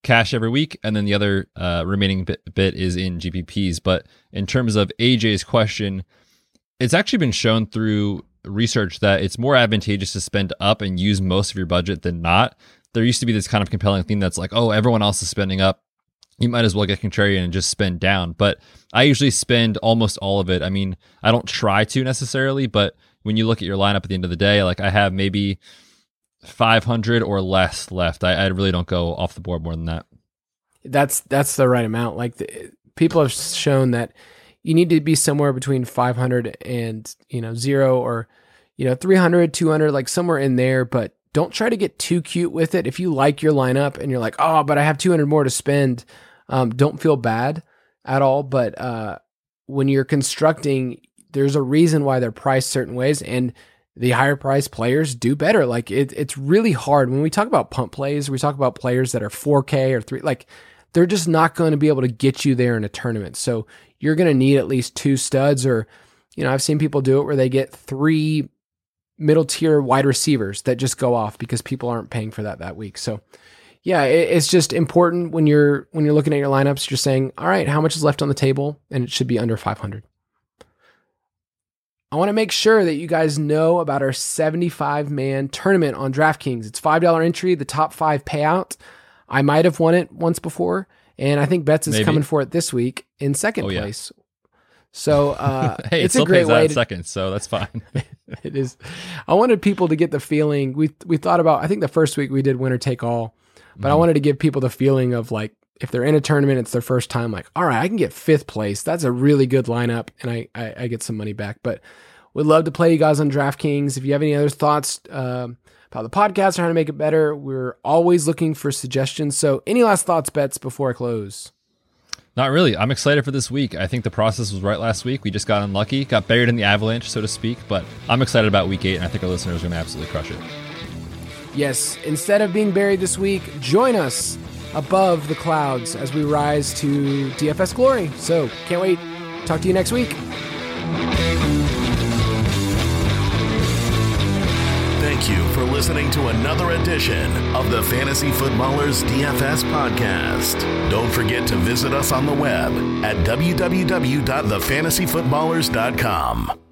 Speaker 3: cash every week, and then the other uh, remaining bit, bit is in GPPs. But in terms of AJ's question, it's actually been shown through research that it's more advantageous to spend up and use most of your budget than not. There used to be this kind of compelling thing that's like, oh, everyone else is spending up. You might as well get contrarian and just spend down. But I usually spend almost all of it. I mean, I don't try to necessarily, but when you look at your lineup at the end of the day, like I have maybe 500 or less left. I, I really don't go off the board more than that.
Speaker 2: That's that's the right amount. Like the, people have shown that you need to be somewhere between 500 and you know zero or you know 300 200 like somewhere in there but don't try to get too cute with it if you like your lineup and you're like oh but i have 200 more to spend um, don't feel bad at all but uh, when you're constructing there's a reason why they're priced certain ways and the higher price players do better. Like it, it's really hard when we talk about pump plays. We talk about players that are 4K or three. Like they're just not going to be able to get you there in a tournament. So you're going to need at least two studs, or you know, I've seen people do it where they get three middle tier wide receivers that just go off because people aren't paying for that that week. So yeah, it, it's just important when you're when you're looking at your lineups. You're saying, all right, how much is left on the table, and it should be under 500. I want to make sure that you guys know about our 75 man tournament on DraftKings. It's $5 entry, the top five payout. I might have won it once before, and I think Betz is Maybe. coming for it this week in second oh, place. Yeah. So uh,
Speaker 3: hey,
Speaker 2: it's
Speaker 3: it
Speaker 2: a great way to
Speaker 3: second, so that's fine.
Speaker 2: it is. I wanted people to get the feeling. We we thought about. I think the first week we did winner take all, but mm-hmm. I wanted to give people the feeling of like if they're in a tournament, it's their first time, like, all right, I can get fifth place. That's a really good lineup, and I, I, I get some money back. But we'd love to play you guys on DraftKings. If you have any other thoughts uh, about the podcast or how to make it better, we're always looking for suggestions. So, any last thoughts, Betz, before I close?
Speaker 3: Not really. I'm excited for this week. I think the process was right last week. We just got unlucky, got buried in the avalanche, so to speak. But I'm excited about week eight, and I think our listeners are going to absolutely crush it.
Speaker 2: Yes. Instead of being buried this week, join us above the clouds as we rise to DFS glory. So can't wait. Talk to you next week.
Speaker 1: Thank you for listening to another edition of the Fantasy Footballers DFS podcast. Don't forget to visit us on the web at www.thefantasyfootballers.com.